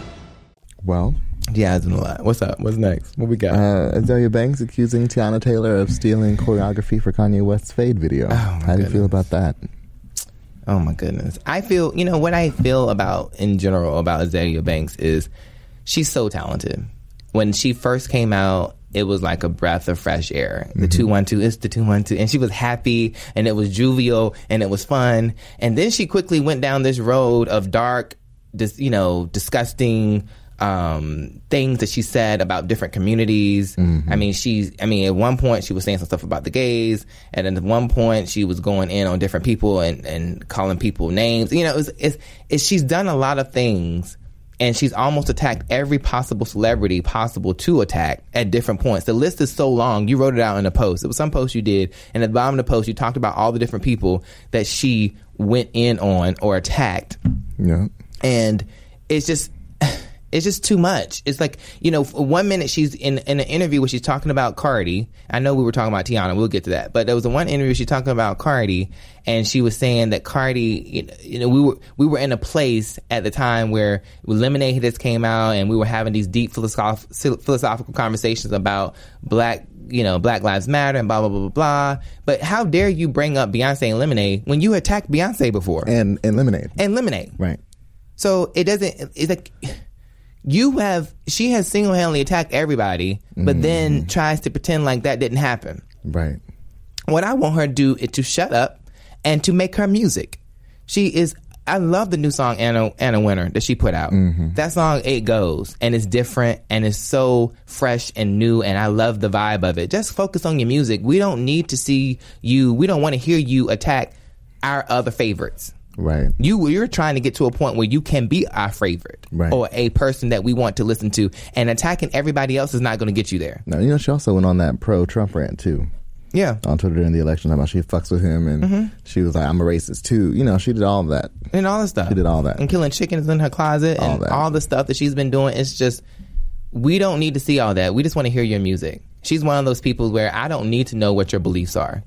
Well, Yeah, doing a lot. What's up? What's next? What we got? uh, Azealia Banks accusing Teyana Taylor of stealing choreography for Kanye West's Fade video. How do you feel about that? Oh my goodness. I feel, you know, what I feel about in general about Azealia Banks is she's so talented. When she first came out, it was like a breath of fresh air. The 212, it's the 212. And she was happy and it was jovial and it was fun. And then she quickly went down this road of dark, dis, you know, disgusting, um, things that she said about different communities. I mean, she's, I mean, at one point she was saying some stuff about the gays, and at one point she was going in on different people and, and calling people names. You know, it's, it's, it's, she's done a lot of things, and she's almost attacked every possible celebrity possible to attack at different points. The list is so long. You wrote it out in a post. It was some post you did, and at the bottom of the post you talked about all the different people that she went in on or attacked Yeah. and it's just it's just too much. It's like you know, one minute she's in in an interview where she's talking about Cardi. I know we were talking about Teyana. We'll get to that, but there was the one interview she's talking about Cardi, and she was saying that Cardi, you know, you know, we were we were in a place at the time where Lemonade just came out, and we were having these deep philosoph- philosophical conversations about black you know, Black Lives Matter and blah blah blah blah blah. But how dare you bring up Beyonce and Lemonade when you attacked Beyonce before And and lemonade. and Lemonade? right. So it doesn't. It's like you have. She has single handedly attacked everybody, but mm-hmm. then tries to pretend like that didn't happen. Right. What I want her to do is to shut up and to make her music. She is. I love the new song Anna Anna Wintour that she put out. Mm-hmm. That song it goes and it's different and it's so fresh and new and I love the vibe of it. Just focus on your music. We don't need to see you. We don't want to hear you attack our other favorites. Right. You you're trying to get to a point where you can be our favorite Right. or a person that we want to listen to, and attacking everybody else is not going to get you there. No, you know, she also went on that pro Trump rant too Yeah, on Twitter during the election, about she fucks with him and Mm-hmm. she was like, I'm a racist too. You know, she did all of that. and all this stuff. She did all that. and killing chickens in her closet All and that. all the stuff that she's been doing. It's just we don't need to see all that. We just want to hear your music. She's one of those people where I don't need to know what your beliefs are.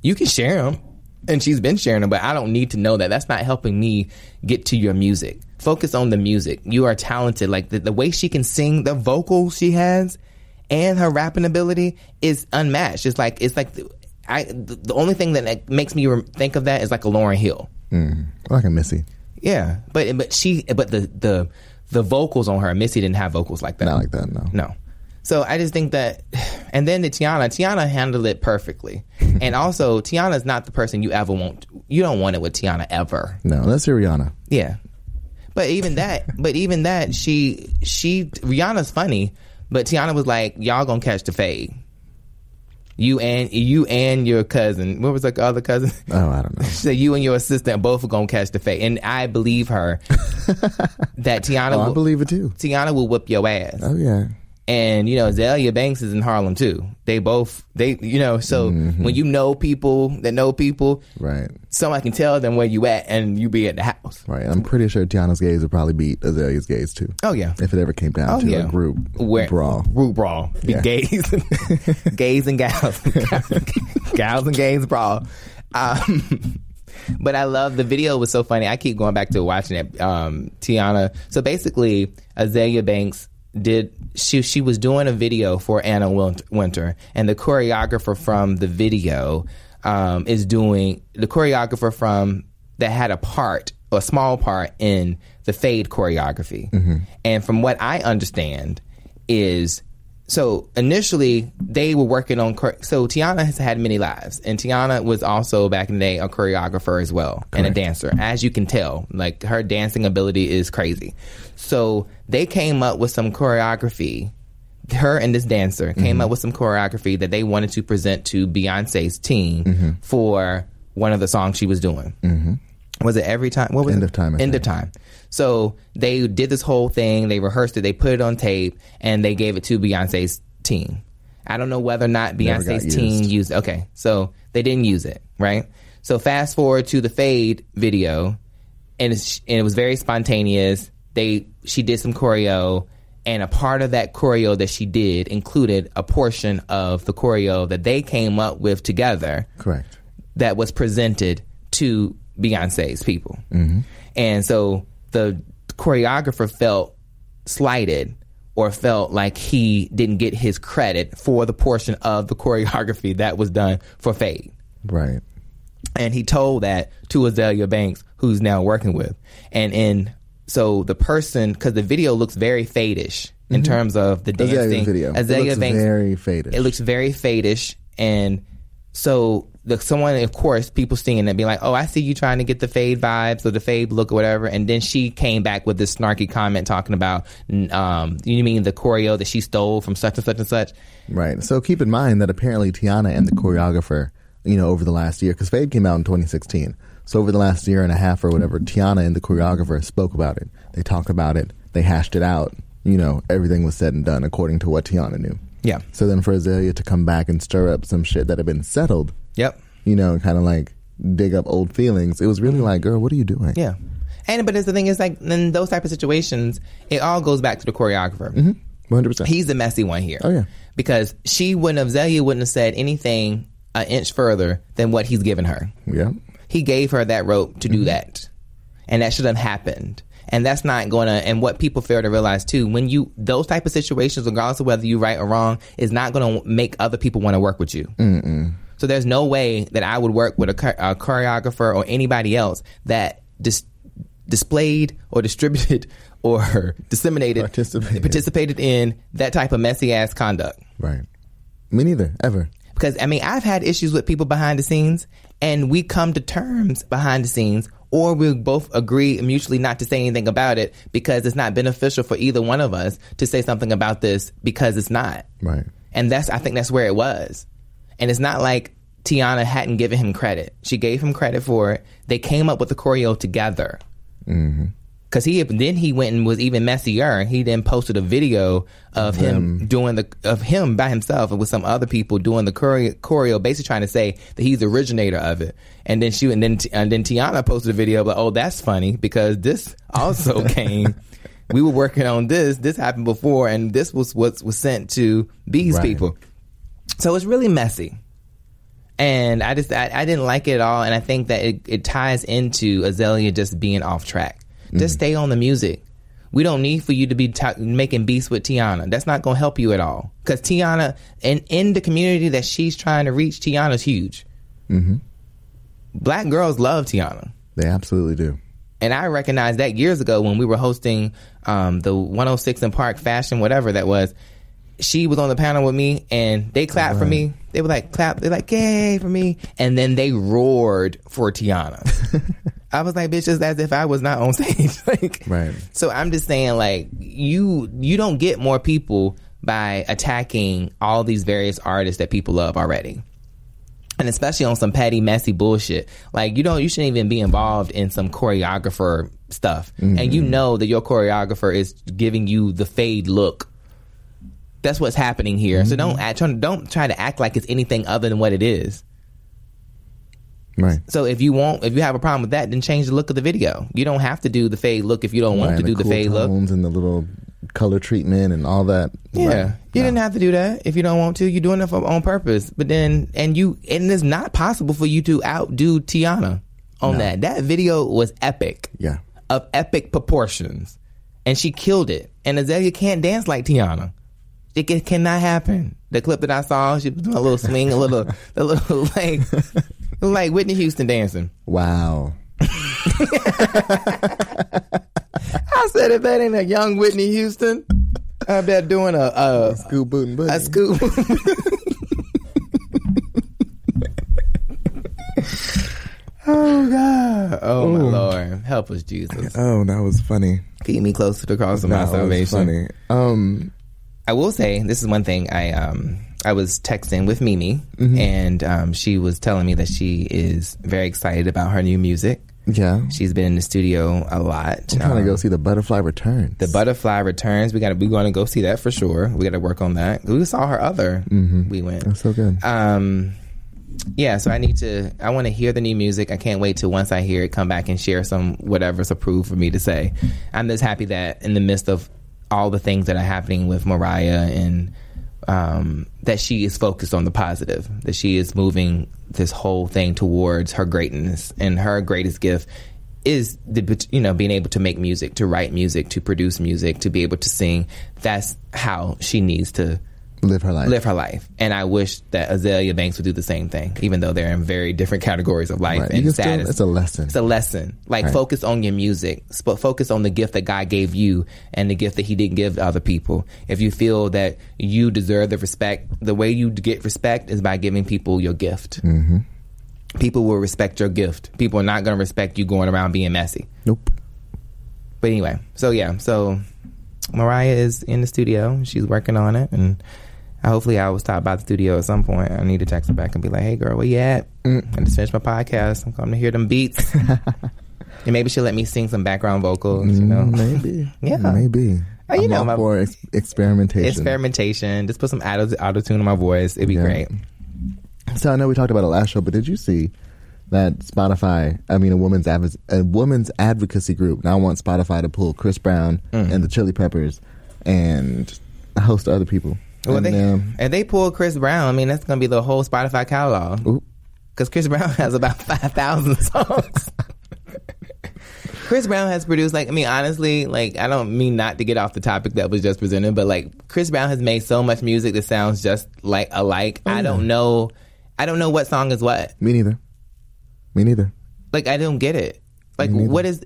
You can share them, and she's been sharing them, but I don't need to know that. That's not helping me get to your music. Focus on the music. You are talented. Like the, the way she can sing, the vocals she has, and her rapping ability is unmatched. It's like it's like the, I. The, the only thing that makes me think of that is like a Lauryn Hill. Mm. Like a Missy. Yeah, but but she but the the the vocals on her Missy didn't have vocals like that. Not like that, no. No. So I just think that, and then the Teyana, Teyana handled it perfectly, and also Teyana's not the person you ever want. You don't want it with Teyana ever. No, let's hear Rihanna. Yeah, but even that, but even that, she she Rihanna's funny, but Teyana was like, "Y'all gonna catch the fade." You and you and your cousin. What was the other cousin? Oh, I don't know. so you and your assistant both are gonna catch the fade, and I believe her that Teyana. Oh, I will, believe it too. Teyana will whip your ass, Oh, yeah. And you know Zelia Banks is in Harlem too. They both they you know so when you know people that know people, Right. someone can tell them where you at, and you be at the house. Right. I'm pretty sure Teyana's gays would probably beat Azealia's gays too. Oh yeah. If it ever came down Oh to yeah, a group Where- brawl. group brawl, Be Yeah. gays, gays and gals, gals and gays brawl. Um, but I love the video was so funny. I keep going back to watching it. Um, Teyana. So basically, Azealia Banks did she she was doing a video for Anna Wintour, and the choreographer from the video um, is doing the choreographer from that had a part a small part in the fade choreography. And from what I understand is so initially they were working on so Teyana has had many lives and Teyana was also back in the day a choreographer as well and a dancer as you can tell. Like her dancing ability is crazy. So they came up with some choreography. Her and this dancer came mm-hmm. up with some choreography that they wanted to present to Beyonce's team mm-hmm. for one of the songs she was doing mm-hmm. Was it every time? What was End it? of Time, I End think. of time. So they did this whole thing. They rehearsed it. They put it on tape, and they gave it to Beyonce's team. I don't know whether or not Beyonce's team used. used. Okay, so they didn't use it, right? So fast forward to the Fade video, and, it's, and it was very spontaneous. They she did some choreo, and a part of that choreo that she did included a portion of the choreo that they came up with together Correct. that was presented to Beyonce's people. Mm-hmm. And so the choreographer felt slighted or felt like he didn't get his credit for the portion of the choreography that was done for Fade. Right. And he told that to Azealia Banks, who's now working with. And in so the person, because the video looks very fadish in mm-hmm. terms of the dancing. video. It Azealia looks Banks very fadish. It looks very fadish, and so the someone, of course, people seeing it, being like, "Oh, I see you trying to get the fade vibes or the fade look or whatever." And then she came back with this snarky comment talking about, um, "You mean the choreo that she stole from such and such and such?" Right. So keep in mind that apparently Teyana and the choreographer, you know, over the last year, because Fade came out in 2016. So over the last year and a half or whatever, Teyana and the choreographer spoke about it. They talked about it. They hashed it out. You know, everything was said and done according to what Teyana knew. Yeah. So then for Azealia to come back and stir up some shit that had been settled, Yep. you know, kind of like dig up old feelings, it was really like, girl, what are you doing? Yeah. And but it's the thing is like in those type of situations, it all goes back to the choreographer. Mm-hmm. 100%. He's the messy one here. Oh, yeah. Because she wouldn't have Zelia wouldn't have said anything an inch further than what he's given her. yeah. He gave her that rope to do mm-hmm. that. And that should have happened. And that's not gonna and what people fail to realize too, when you those type of situations, regardless of whether you're right or wrong, is not gonna make other people want to work with you. So there's no way that I would work with a, a choreographer or anybody else that dis- displayed or distributed or disseminated Participated. participated in that type of messy ass conduct. Right. Me neither, ever. Because I mean, I've had issues with people behind the scenes, and we come to terms behind the scenes, or we both agree mutually not to say anything about it because it's not beneficial for either one of us to say something about this because it's not. Right. And that's I think that's where it was. And it's not like Teyana hadn't given him credit. She gave him credit for it. They came up with the choreo together. Mm-hmm. Cause he then he went and was even messier. He then posted a video of him doing the of him by himself and with some other people doing the choreo, choreo, basically trying to say that he's the originator of it. And then she and then and then Teyana posted a video like, oh, that's funny because this also came. We were working on this. This happened before, and this was what was sent to these Right. people. So it's really messy. And I just I, I didn't like it at all, and I think that it, it ties into Azealia just being off track. Just stay on the music. We don't need for you to be ta making beats with Teyana. That's not going to help you at all. Because Teyana, and in the community that she's trying to reach, Teyana's huge. Mm-hmm. Black girls love Teyana. They absolutely do. And I recognized that years ago when we were hosting um, the 106 in Park Fashion, whatever that was. She was on the panel with me, and they clapped for me. They were like clap, they're like yay for me, and then they roared for Teyana. I was like, bitch, just as if I was not on stage. like, Right. So I'm just saying, like, you you don't get more people by attacking all these various artists that people love already and especially on some petty, messy bullshit. Like you don't, you shouldn't even be involved in some choreographer stuff, and you mm-hmm. know that your choreographer is giving you the fade look. That's what's happening here. So mm-hmm. don't act, don't try to act like it's anything other than what it is. Right. So if you want, if you have a problem with that, then change the look of the video. You don't have to do the fade look if you don't want Right, to do the, cool fade look. and the little color treatment and all that. Yeah, Right. you didn't have to do that if you don't want to. You're doing it for on purpose. But then, and you, and it's not possible for you to outdo Teyana on that. That video was epic. Yeah. of epic proportions, and she killed it. And Azealia can't dance like Teyana. It can, cannot happen. The clip that I saw, she was doing a little swing, a little, a little like, like Whitney Houston dancing. Wow. I said, if that ain't a young Whitney Houston, I bet doing a a, Scoop boot and a scoop. oh God! Oh my Lord! Help us, Jesus! Oh, that was funny. Keep me close to the cross of my That was salvation. funny. Um, I will say this is one thing I um I was texting with Mimi and um she was telling me that she is very excited about her new music. yeah. She's been in the studio a lot. I'm trying to Um, go see the butterfly returns. the butterfly returns. We got to we're going to go see that for sure. We got to work on that. We saw her other. We went. That's so good. Um, yeah. So I need to. I want to hear the new music. I can't wait to once I hear it, come back and share some whatever's approved for me to say. I'm just happy that in the midst of all the things that are happening with Mariah and um, that she is focused on the positive. That she is moving this whole thing towards her greatness, and her greatest gift is the you know being able to make music, to write music, to produce music, to be able to sing. That's how she needs to Live her life. live her life. And I wish that Azealia Banks would do the same thing, even though they're in very different categories of life Right. And can still- it's a lesson. It's a lesson. Like Right. focus on your music. Sp- focus on the gift that God gave you and the gift that He didn't give to other people. If you feel that you deserve the respect, the way you get respect is by giving people your gift. Mm-hmm. People will respect your gift. People are not going to respect you going around being messy. Nope. But anyway, so yeah, so Mariah is in the studio. She's working on it, and hopefully I will stop by the studio at some point. I need to text her back and be like, "Hey, girl, where you at? I just finished my podcast. I'm coming to hear them beats." and maybe she'll let me sing some background vocals. You know, Maybe. Yeah. Maybe. Oh, you I'm know all my- for ex- experimentation. experimentation. Just put some auto auto tune in my voice. It'd be Yeah. great. So I know we talked about it last show, but did you see that Spotify? I mean, a woman's adv- a women's advocacy group now wants Spotify to pull Chris Brown Mm. and the Chili Peppers and a host of other people. Well, and, they, um, if they pull Chris Brown, I mean that's gonna be the whole Spotify catalog. Because Chris Brown has about five thousand songs. Chris Brown has produced like I mean honestly like I don't mean not to get off the topic that was just presented, but like Chris Brown has made so much music that sounds just like alike. Oh, I don't know, I don't know what song is what. me neither. Me neither. Like I don't get it. Like what is?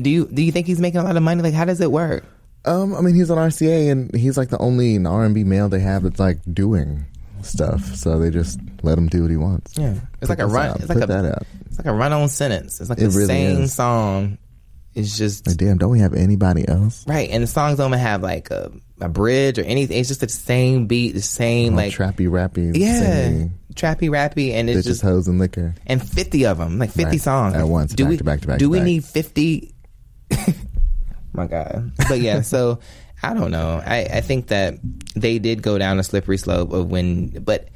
Do you do you think he's making a lot of money? Like how does it work? Um, I mean, he's on RCA, and he's like the only R and B male they have that's like doing stuff. So they just let him do what he wants. Yeah, it's Put like a run. out, It's like put a that out. it's like a run on sentence. It's like It the really same is. song it's just Like, damn, don't we have anybody else? right. And the songs don't have like a, a bridge or anything. It's just the same beat, the same like trappy, rappy, yeah, singing, trappy, rappy, and it's bitches, just hoes, and liquor. and fifty of them, like fifty Right. songs At once, Do back we to back to back do we back. need fifty? My God, but yeah. So I don't know. I I think that they did go down a slippery slope of when, but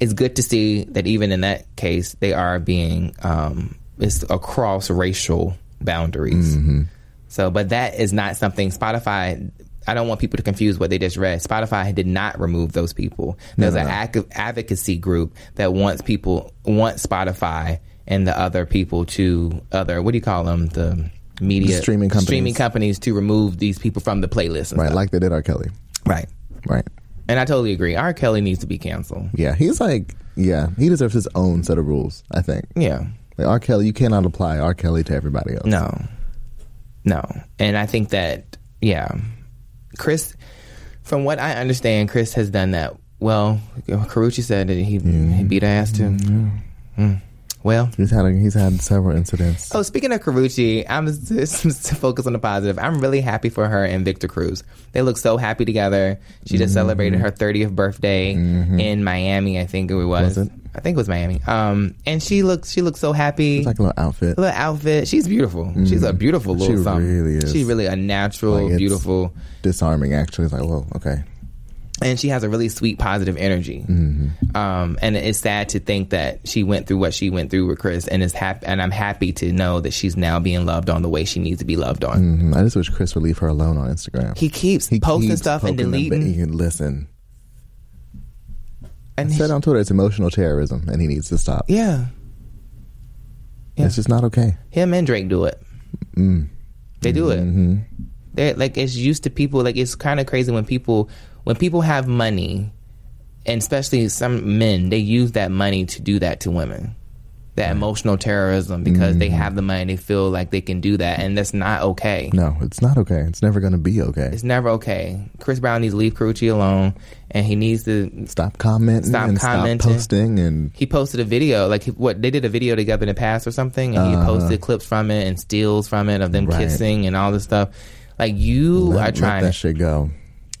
it's good to see that even in that case they are being um it's across racial boundaries. Mm-hmm. So, but that is not something Spotify. I don't want people to confuse what they just read. Spotify did not remove those people. There's an ac- advocacy group that wants people want Spotify and the other people to other what do you call them the media streaming companies. streaming companies to remove these people from the playlist. And Right, stuff. like they did R. Kelly. right. Right. And I totally agree. R. Kelly needs to be canceled. Yeah, he's like, yeah, he deserves his own set of rules. I think. Yeah. Like R. Kelly, you cannot apply R. Kelly to everybody else. No, no, and I think that yeah, Chris. From what I understand, Chris has done that. Well, Karrueche said that he, he beat ass too. Mm. Well, He's had a, he's had several incidents. oh, speaking of Karrueche, I'm just to focus on the positive. I'm really happy for her and Victor Cruz. They look so happy together. She just mm-hmm. celebrated her 30th birthday mm-hmm. in Miami. I think it was. Was it? I think it was Miami. Um, and she looks she looks so happy. It's like a little outfit. little outfit. She's beautiful. She's a mm-hmm. beautiful little She something. really is. She's really a natural, Like, beautiful, Disarming, actually. It's like, whoa, okay. And she has a really sweet, positive energy. Um, and it's sad to think that she went through what she went through with Chris, and is happy. And I'm happy to know that she's now being loved on the way she needs to be loved on. Mhm. I just wish Chris would leave her alone on Instagram. He keeps He posting keeps stuff and poking the ba- deleting. He can listen. and He said on Twitter it's emotional terrorism, and he needs to stop. yeah, yeah. It's just not okay. him and Drake do it. Mm. They do it. Mm-hmm. They're like it's used to people. Like it's kind of crazy when people when people have money, and especially some men, they use that money to do that to women. That emotional terrorism because they have the money, they feel like they can do that, and that's not okay. No, it's not okay. It's never going to be okay. It's never okay. Chris Brown needs to leave Karrueche alone, and he needs to. Stop commenting Stop and commenting. stop posting and He posted a video, like he- what they did a video together in the past or something, and he posted clips from it and steals from it of them Uh-huh. Right. kissing and all this stuff. Like you let, are let trying that to shit go.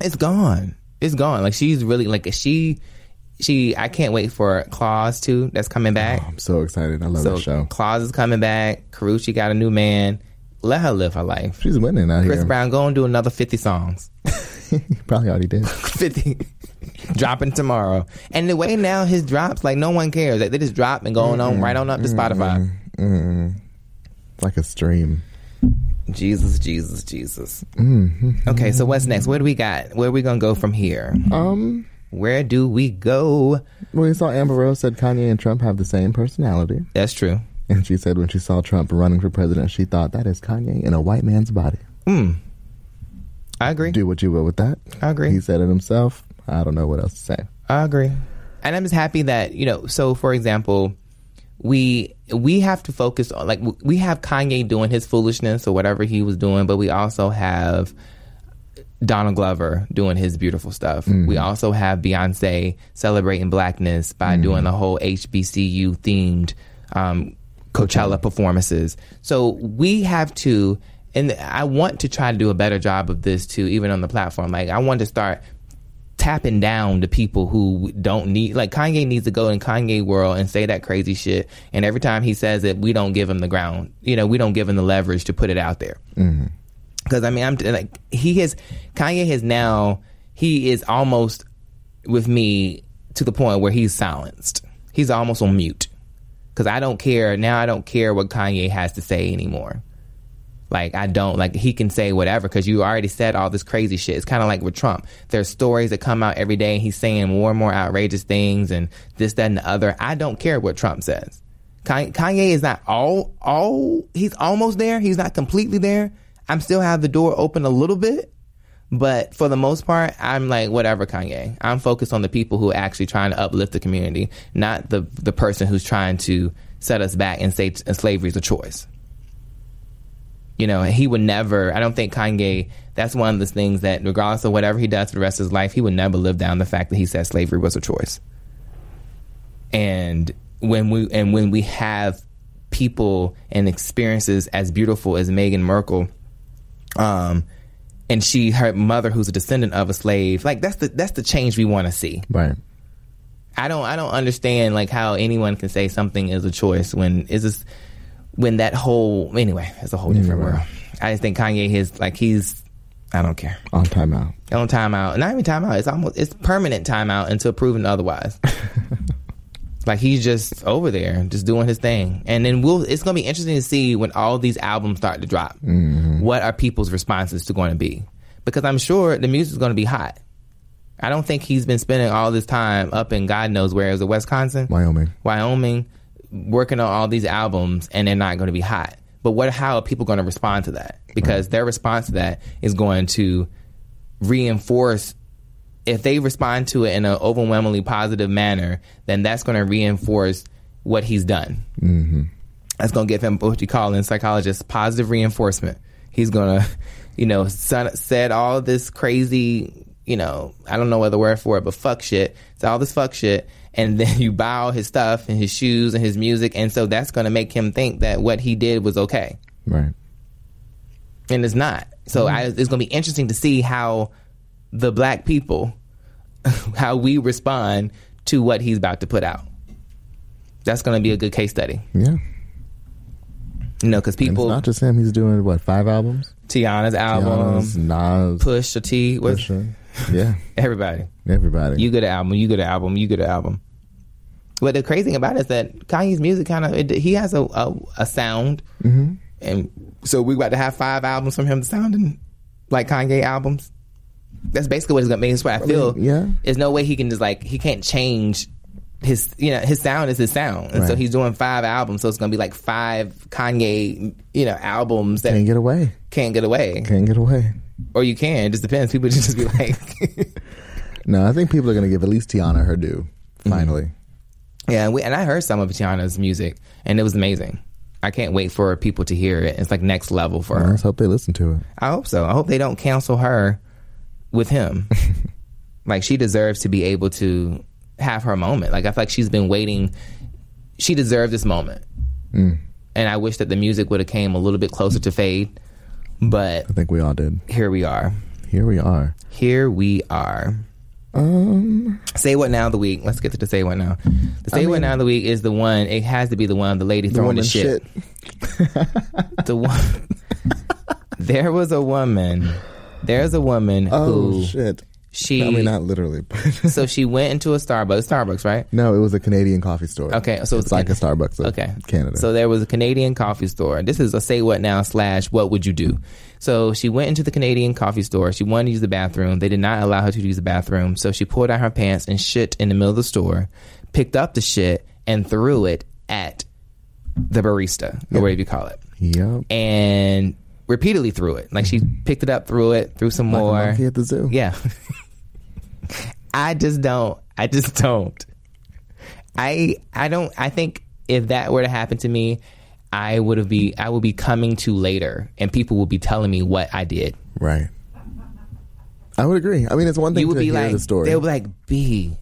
It's gone. It's gone. Like she's really like she she I can't wait for Claws too that's coming back. Oh, I'm so excited. I love so that show. Claws is coming back. Karrueche got a new man. Let her live her life. She's winning out Chris here. Chris Brown go and do another fifty songs. Probably already did. Fifty dropping tomorrow. And the way now his drops, like no one cares. Like they just drop and going on right on up to Spotify. it's like a stream. Jesus, Jesus, Jesus. Mm-hmm. Okay, so what's next? Where do we got? Where are we gonna go from here? Um, Where do we go? when we saw Amber Rose said Kanye and Trump have the same personality, That's true. and she said when she saw Trump running for president, she thought that is Kanye in a white man's body. I agree. Do what you will with that. I agree. He said it himself. I don't know what else to say. I agree. And I'm just happy that, you know, so for example, we we have to focus on like we have Kanye doing his foolishness or whatever he was doing, but we also have Donald Glover doing his beautiful stuff. We also have Beyonce celebrating blackness by doing the whole HBCU themed um, Coachella performances. So we have to, and I want to try to do a better job of this too, even on the platform. Like I want to start tapping down to people who don't need like Kanye needs to go in Kanye world and say that crazy shit. And every time he says it we don't give him the ground you know we don't give him the leverage to put it out there. Mm-hmm. Because I mean I'm like he has Kanye has now he is almost with me to the point where he's silenced. He's almost on mute. Because I don't care now I don't care what Kanye has to say anymore like I don't like he can say whatever because you already said all this crazy shit. It's kind of like with Trump. There's stories that come out every day and he's saying more and more outrageous things and this, that, and the other. I don't care what Trump says. Kanye, is not all all. He's almost there. He's not completely there. I'm still have the door open a little bit, but for the most part, I'm like whatever Kanye. I'm focused on the people who are actually trying to uplift the community, not the the person who's trying to set us back and say t- slavery is a choice you know, he would never, I don't think Kanye, that's one of the things that regardless of whatever he does for the rest of his life, he would never live down the fact that he said slavery was a choice. And when we, and when we have people and experiences as beautiful as Meghan Markle. Um, and she, her mother, who's a descendant of a slave, like that's the that's the change we want to see. Right. I don't I don't understand like how anyone can say something is a choice when is this when that whole anyway it's a whole different Anyway. world. I just think Kanye is like he's I don't care On timeout. on timeout. Not even timeout. It's almost it's permanent timeout until proven otherwise. like he's just over there, just doing his thing. And then we'll. It's gonna be interesting to see when all these albums start to drop. Mm-hmm. What are people's responses to going to be? Because I'm sure the music's going to be hot. I don't think he's been spending all this time up in God knows where. Is it Wisconsin? Wyoming. Wyoming, working on all these albums, and they're not going to be hot. But what? How are people going to respond to that? Because their response to that is going to reinforce. If they respond to it in an overwhelmingly positive manner, then that's going to reinforce what he's done. Mm-hmm. That's going to give him what you call in psychologists positive reinforcement. He's going to, you know, son- said all this crazy, you know, I don't know what the word for it, but fuck shit. It's all this fuck shit. And then you buy all his stuff and his shoes and his music. And so that's going to make him think that what he did was okay. Right. And it's not. So mm-hmm. I, it's going to be interesting to see how the black people, how we respond to what he's about to put out. That's going to be a good case study. Yeah. You know, because people, it's not just him. He's doing what five albums? Teyana's album, Giannis, Nas, Push, T, was Pusha. Yeah. everybody. Everybody. You get an album, you get an album, you get an album. But the crazy thing about it is that Kanye's music kind of he has a a, a sound, Mm-hmm. and so we about to have five albums from him sounding like Kanye albums. That's basically what it's gonna mean. That's what I feel. yeah. there's no way he can just like he can't change his you know his sound is his sound, and so he's doing five albums. So it's gonna be like five Kanye you know albums that Can't get away. can't get away, Can't get away. or you can. It just depends. People just be like. No, I think people are going to give at least Teyana her due. Mm-hmm. Finally. Yeah, and, we, and I heard some of Teyana's music, and it was amazing. I can't wait for people to hear it. It's like next level for her. Let's hope they listen to it. I hope so. I hope they don't cancel her with him. like she deserves to be able to have her moment. Like I feel like she's been waiting. She deserved this moment, and I wish that the music would have came a little bit closer to fade. But I think we all did. here we are. Here we are. Here we are. Um, Say what now of the week. Let's get to the say what now. The say what mean- now of the week is the one. It has to be the one. The lady throwing the woman shit. the one there was a woman there's a woman Oh who shit. She I mean, not literally, but so she went into a starbucks starbucks right? No, it was a Canadian coffee store. Okay, so it's it's like a Starbucks okay. Canada. so there was a canadian coffee store. This is a say what now slash what would you do? So she went into the canadian coffee store. She wanted to use the bathroom. They did not allow her to use the bathroom. So she pulled out her pants and shit in the middle of the store picked up the shit and threw it at the barista or whatever you call it. Yep. and repeatedly threw it. Like she picked it up, threw it, threw some Like more. at the zoo. Yeah. I just don't. I just don't. I I don't. I think if that were to happen to me, I would have be. I would be coming to later, and people would be telling me what I did. Right. I would agree. I mean, it's one thing You would to be hear like, the story. they would be like, B,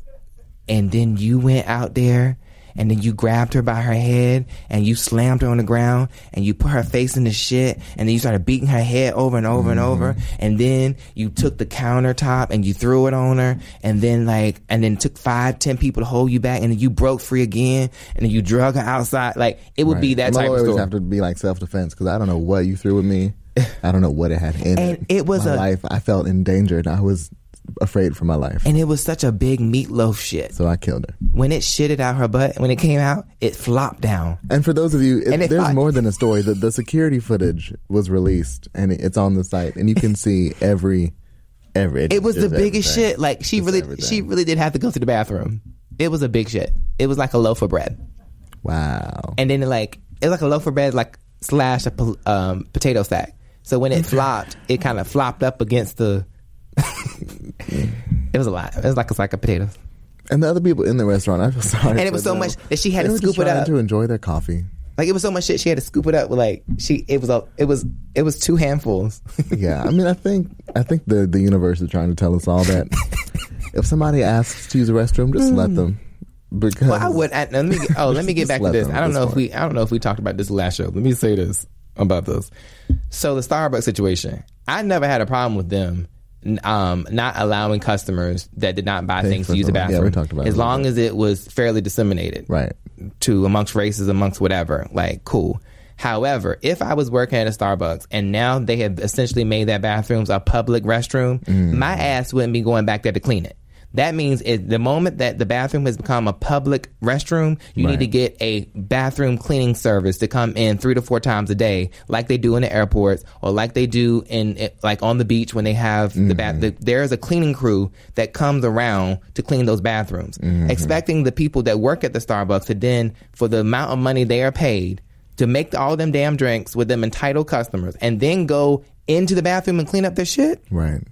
and then you went out there. And then you grabbed her by her head and you slammed her on the ground and you put her face in the shit and then you started beating her head over and over and over Mm-hmm. and then you took the countertop and you threw it on her and then like and then took five ten people to hold you back and then you broke free again and then you drug her outside like it would be Right. that And type of always story. have to be like self defense because I don't know what you threw at me. I don't know what it had in And it was my a- life. I felt endangered. I was afraid for my life, and it was such a big meatloaf shit. so I killed her. When it shitted out her butt, when it came out, it flopped down. And for those of you, it, there's more than a story. The, the security footage was released and it- it's on the site, and you can see every every. It was the biggest everything. shit. Like she Just really, everything. she really did have to go to the bathroom. It was a big shit. It was like a loaf of bread, Wow. and then it like it was like a loaf of bread, like slash a um, potato sack. So when it flopped, it kind of flopped up against the. It was a lot. It was like a sack of potatoes, And the other people in the restaurant, I feel sorry. and it was so them. much that she had They to scoop it up. to enjoy their coffee. Like it was so much shit, she had to scoop it up with like she. It was a. It was. It was two handfuls. Yeah, I mean, I think I think the the universe is trying to tell us all that if somebody asks to use a restroom, just Mm. let them. because Well, I would. I, let me. Oh, let me get back to this. I don't know if we. I don't know if we talked about this last show. Let me say this about this. So the Starbucks situation. I never had a problem with them. Um, not allowing customers that did not buy things to use the something. Yeah, bathroom. we talked about as little long as it was fairly disseminated, right. to amongst races, amongst whatever. Like, cool. However, if I was working at a Starbucks and now they have essentially made that bathrooms a public restroom, my ass wouldn't be going back there to clean it. That means it, the moment that the bathroom has become a public restroom, you need to get a bathroom cleaning service to come in three to four times a day, like they do in the airports or like they do in like on the beach when they have the bath. Mm-hmm. The, there's a cleaning crew that comes around to clean those bathrooms, mm-hmm. expecting the people that work at the Starbucks to then, for the amount of money they are paid, to make all them damn drinks with them entitled customers, and then go into the bathroom and clean up their shit. Right.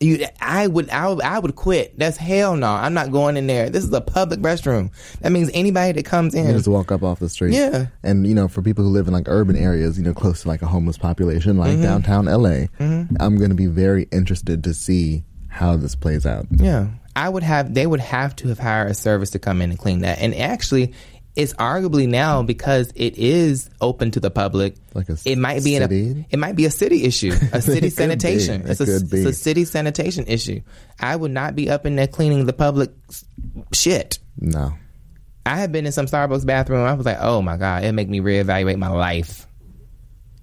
You, I would, I would, I would quit. That's hell no. I'm not going in there. This is a public restroom. That means anybody that comes in. You just walk up off the street. Yeah. And you know, for people who live in like urban areas, you know, close to like a homeless population, like Mm-hmm. downtown LA, I'm going to be very interested to see how this plays out. Yeah, I would have. They would have to have hired a service to come in and clean that. And actually, it's arguably now because it is open to the public. Like a it might be in city? a. It might be a city issue, a city It could be. sanitation. It It's a, could be. it's a city sanitation issue. I would not be up in there cleaning the public shit. No. I have been in some Starbucks bathroom. I was like, oh my god, it make me reevaluate my life.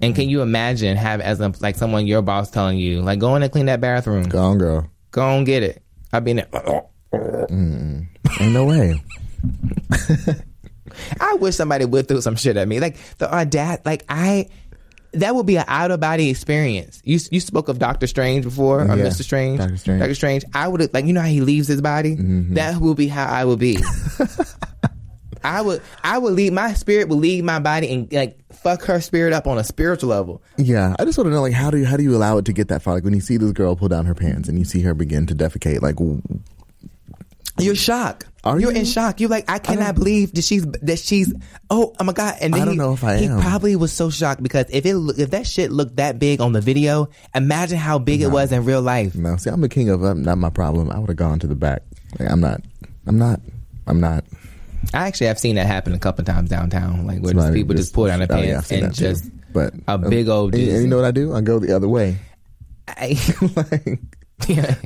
And can mm. you imagine have as a, like someone your boss telling you like go in and clean that bathroom, Go on, girl. go and get it. I've been there. Ain't no way. I wish somebody would throw some shit at me. Like the audacity, like I, that would be an out of body experience. You you spoke of Doctor Strange before, or Yeah, Mister Strange, Doctor Strange. Doctor Strange. I would like you know how he leaves his body. Mm-hmm. That will be how I would be. I would I would leave my spirit will leave my body and like fuck her spirit up on a spiritual level. Yeah, I just want to know, like, how do you how do you allow it to get that far? Like, when you see this girl pull down her pants and you see her begin to defecate, like, You're shocked. Are You're you? in shock. You're like, I cannot believe that she's that she's. Oh, oh my god! And then I don't he, know if I am. he am. probably was so shocked because if it look- if that shit looked that big on the video, imagine how big it was in real life. no. See, I'm the king of not my problem. I would have gone to the back. Like, I'm not. I'm not. I'm not. I actually have seen that happen a couple times downtown, like where just Somebody people just, pull down their oh, yeah, I've pants seen and that too. just But a big old. And, and you know what I do? I go the other way. I, like, yeah.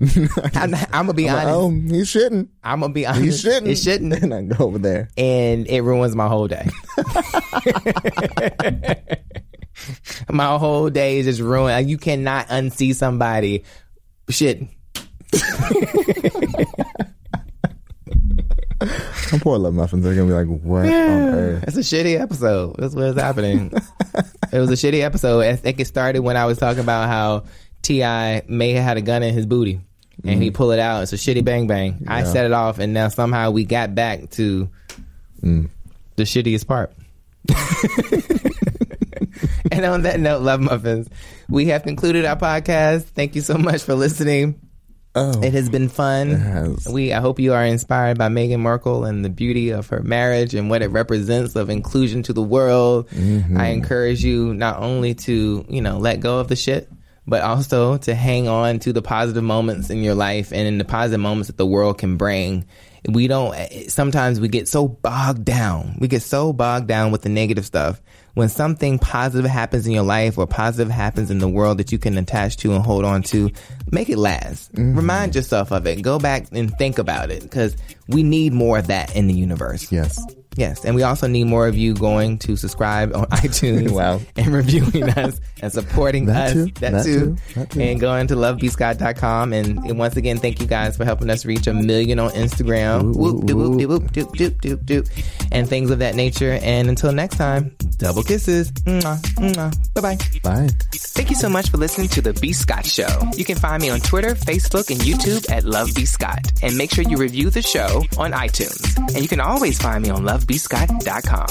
I'm, not- I'm gonna be honest. oh, shitting. I'm gonna be He honest. shouldn't. It shouldn't. And I go over there. and it ruins my whole day. my whole day is just ruined. You cannot unsee somebody shit. My poor love muffins are gonna be like, what on earth? It's a shitty episode. That's what's happening. it was a shitty episode. I think it started when I was talking about how T.I may have had a gun in his booty, and he mm-hmm. pulled it out. It's a shitty bang bang. I set it off, and now somehow we got back to mm. the shittiest part. and on that note, love muffins, we have concluded our podcast. Thank you so much for listening. Oh, It has been fun. has. We I hope you are inspired by Meghan Markle and the beauty of her marriage and what it represents of inclusion to the world. Mm-hmm. I encourage you not only to, you know, let go of the shit, but also to hang on to the positive moments in your life and in the positive moments that the world can bring. We don't sometimes we get so bogged down. We get so bogged down with the negative stuff. When something positive happens in your life or positive happens in the world that you can attach to and hold on to, make it last. Mm-hmm. Remind yourself of it. Go back and think about it because we need more of that in the universe. yes. Yes, and we also need more of you going to subscribe on iTunes Wow. and reviewing us and supporting That us. too, That, that too. that too. And going to lovebscott.com. And, and once again, thank you guys for helping us reach a million on Instagram. Whoop, doop, doop, doop, doop, doop, doop, and things of that nature. And until next time, double kisses. Bye bye. Bye. Thank you so much for listening to The B. Scott Show. You can find me on Twitter, Facebook, and YouTube at Love B. Scott. And make sure you review the show on iTunes. And you can always find me on of bscott.com.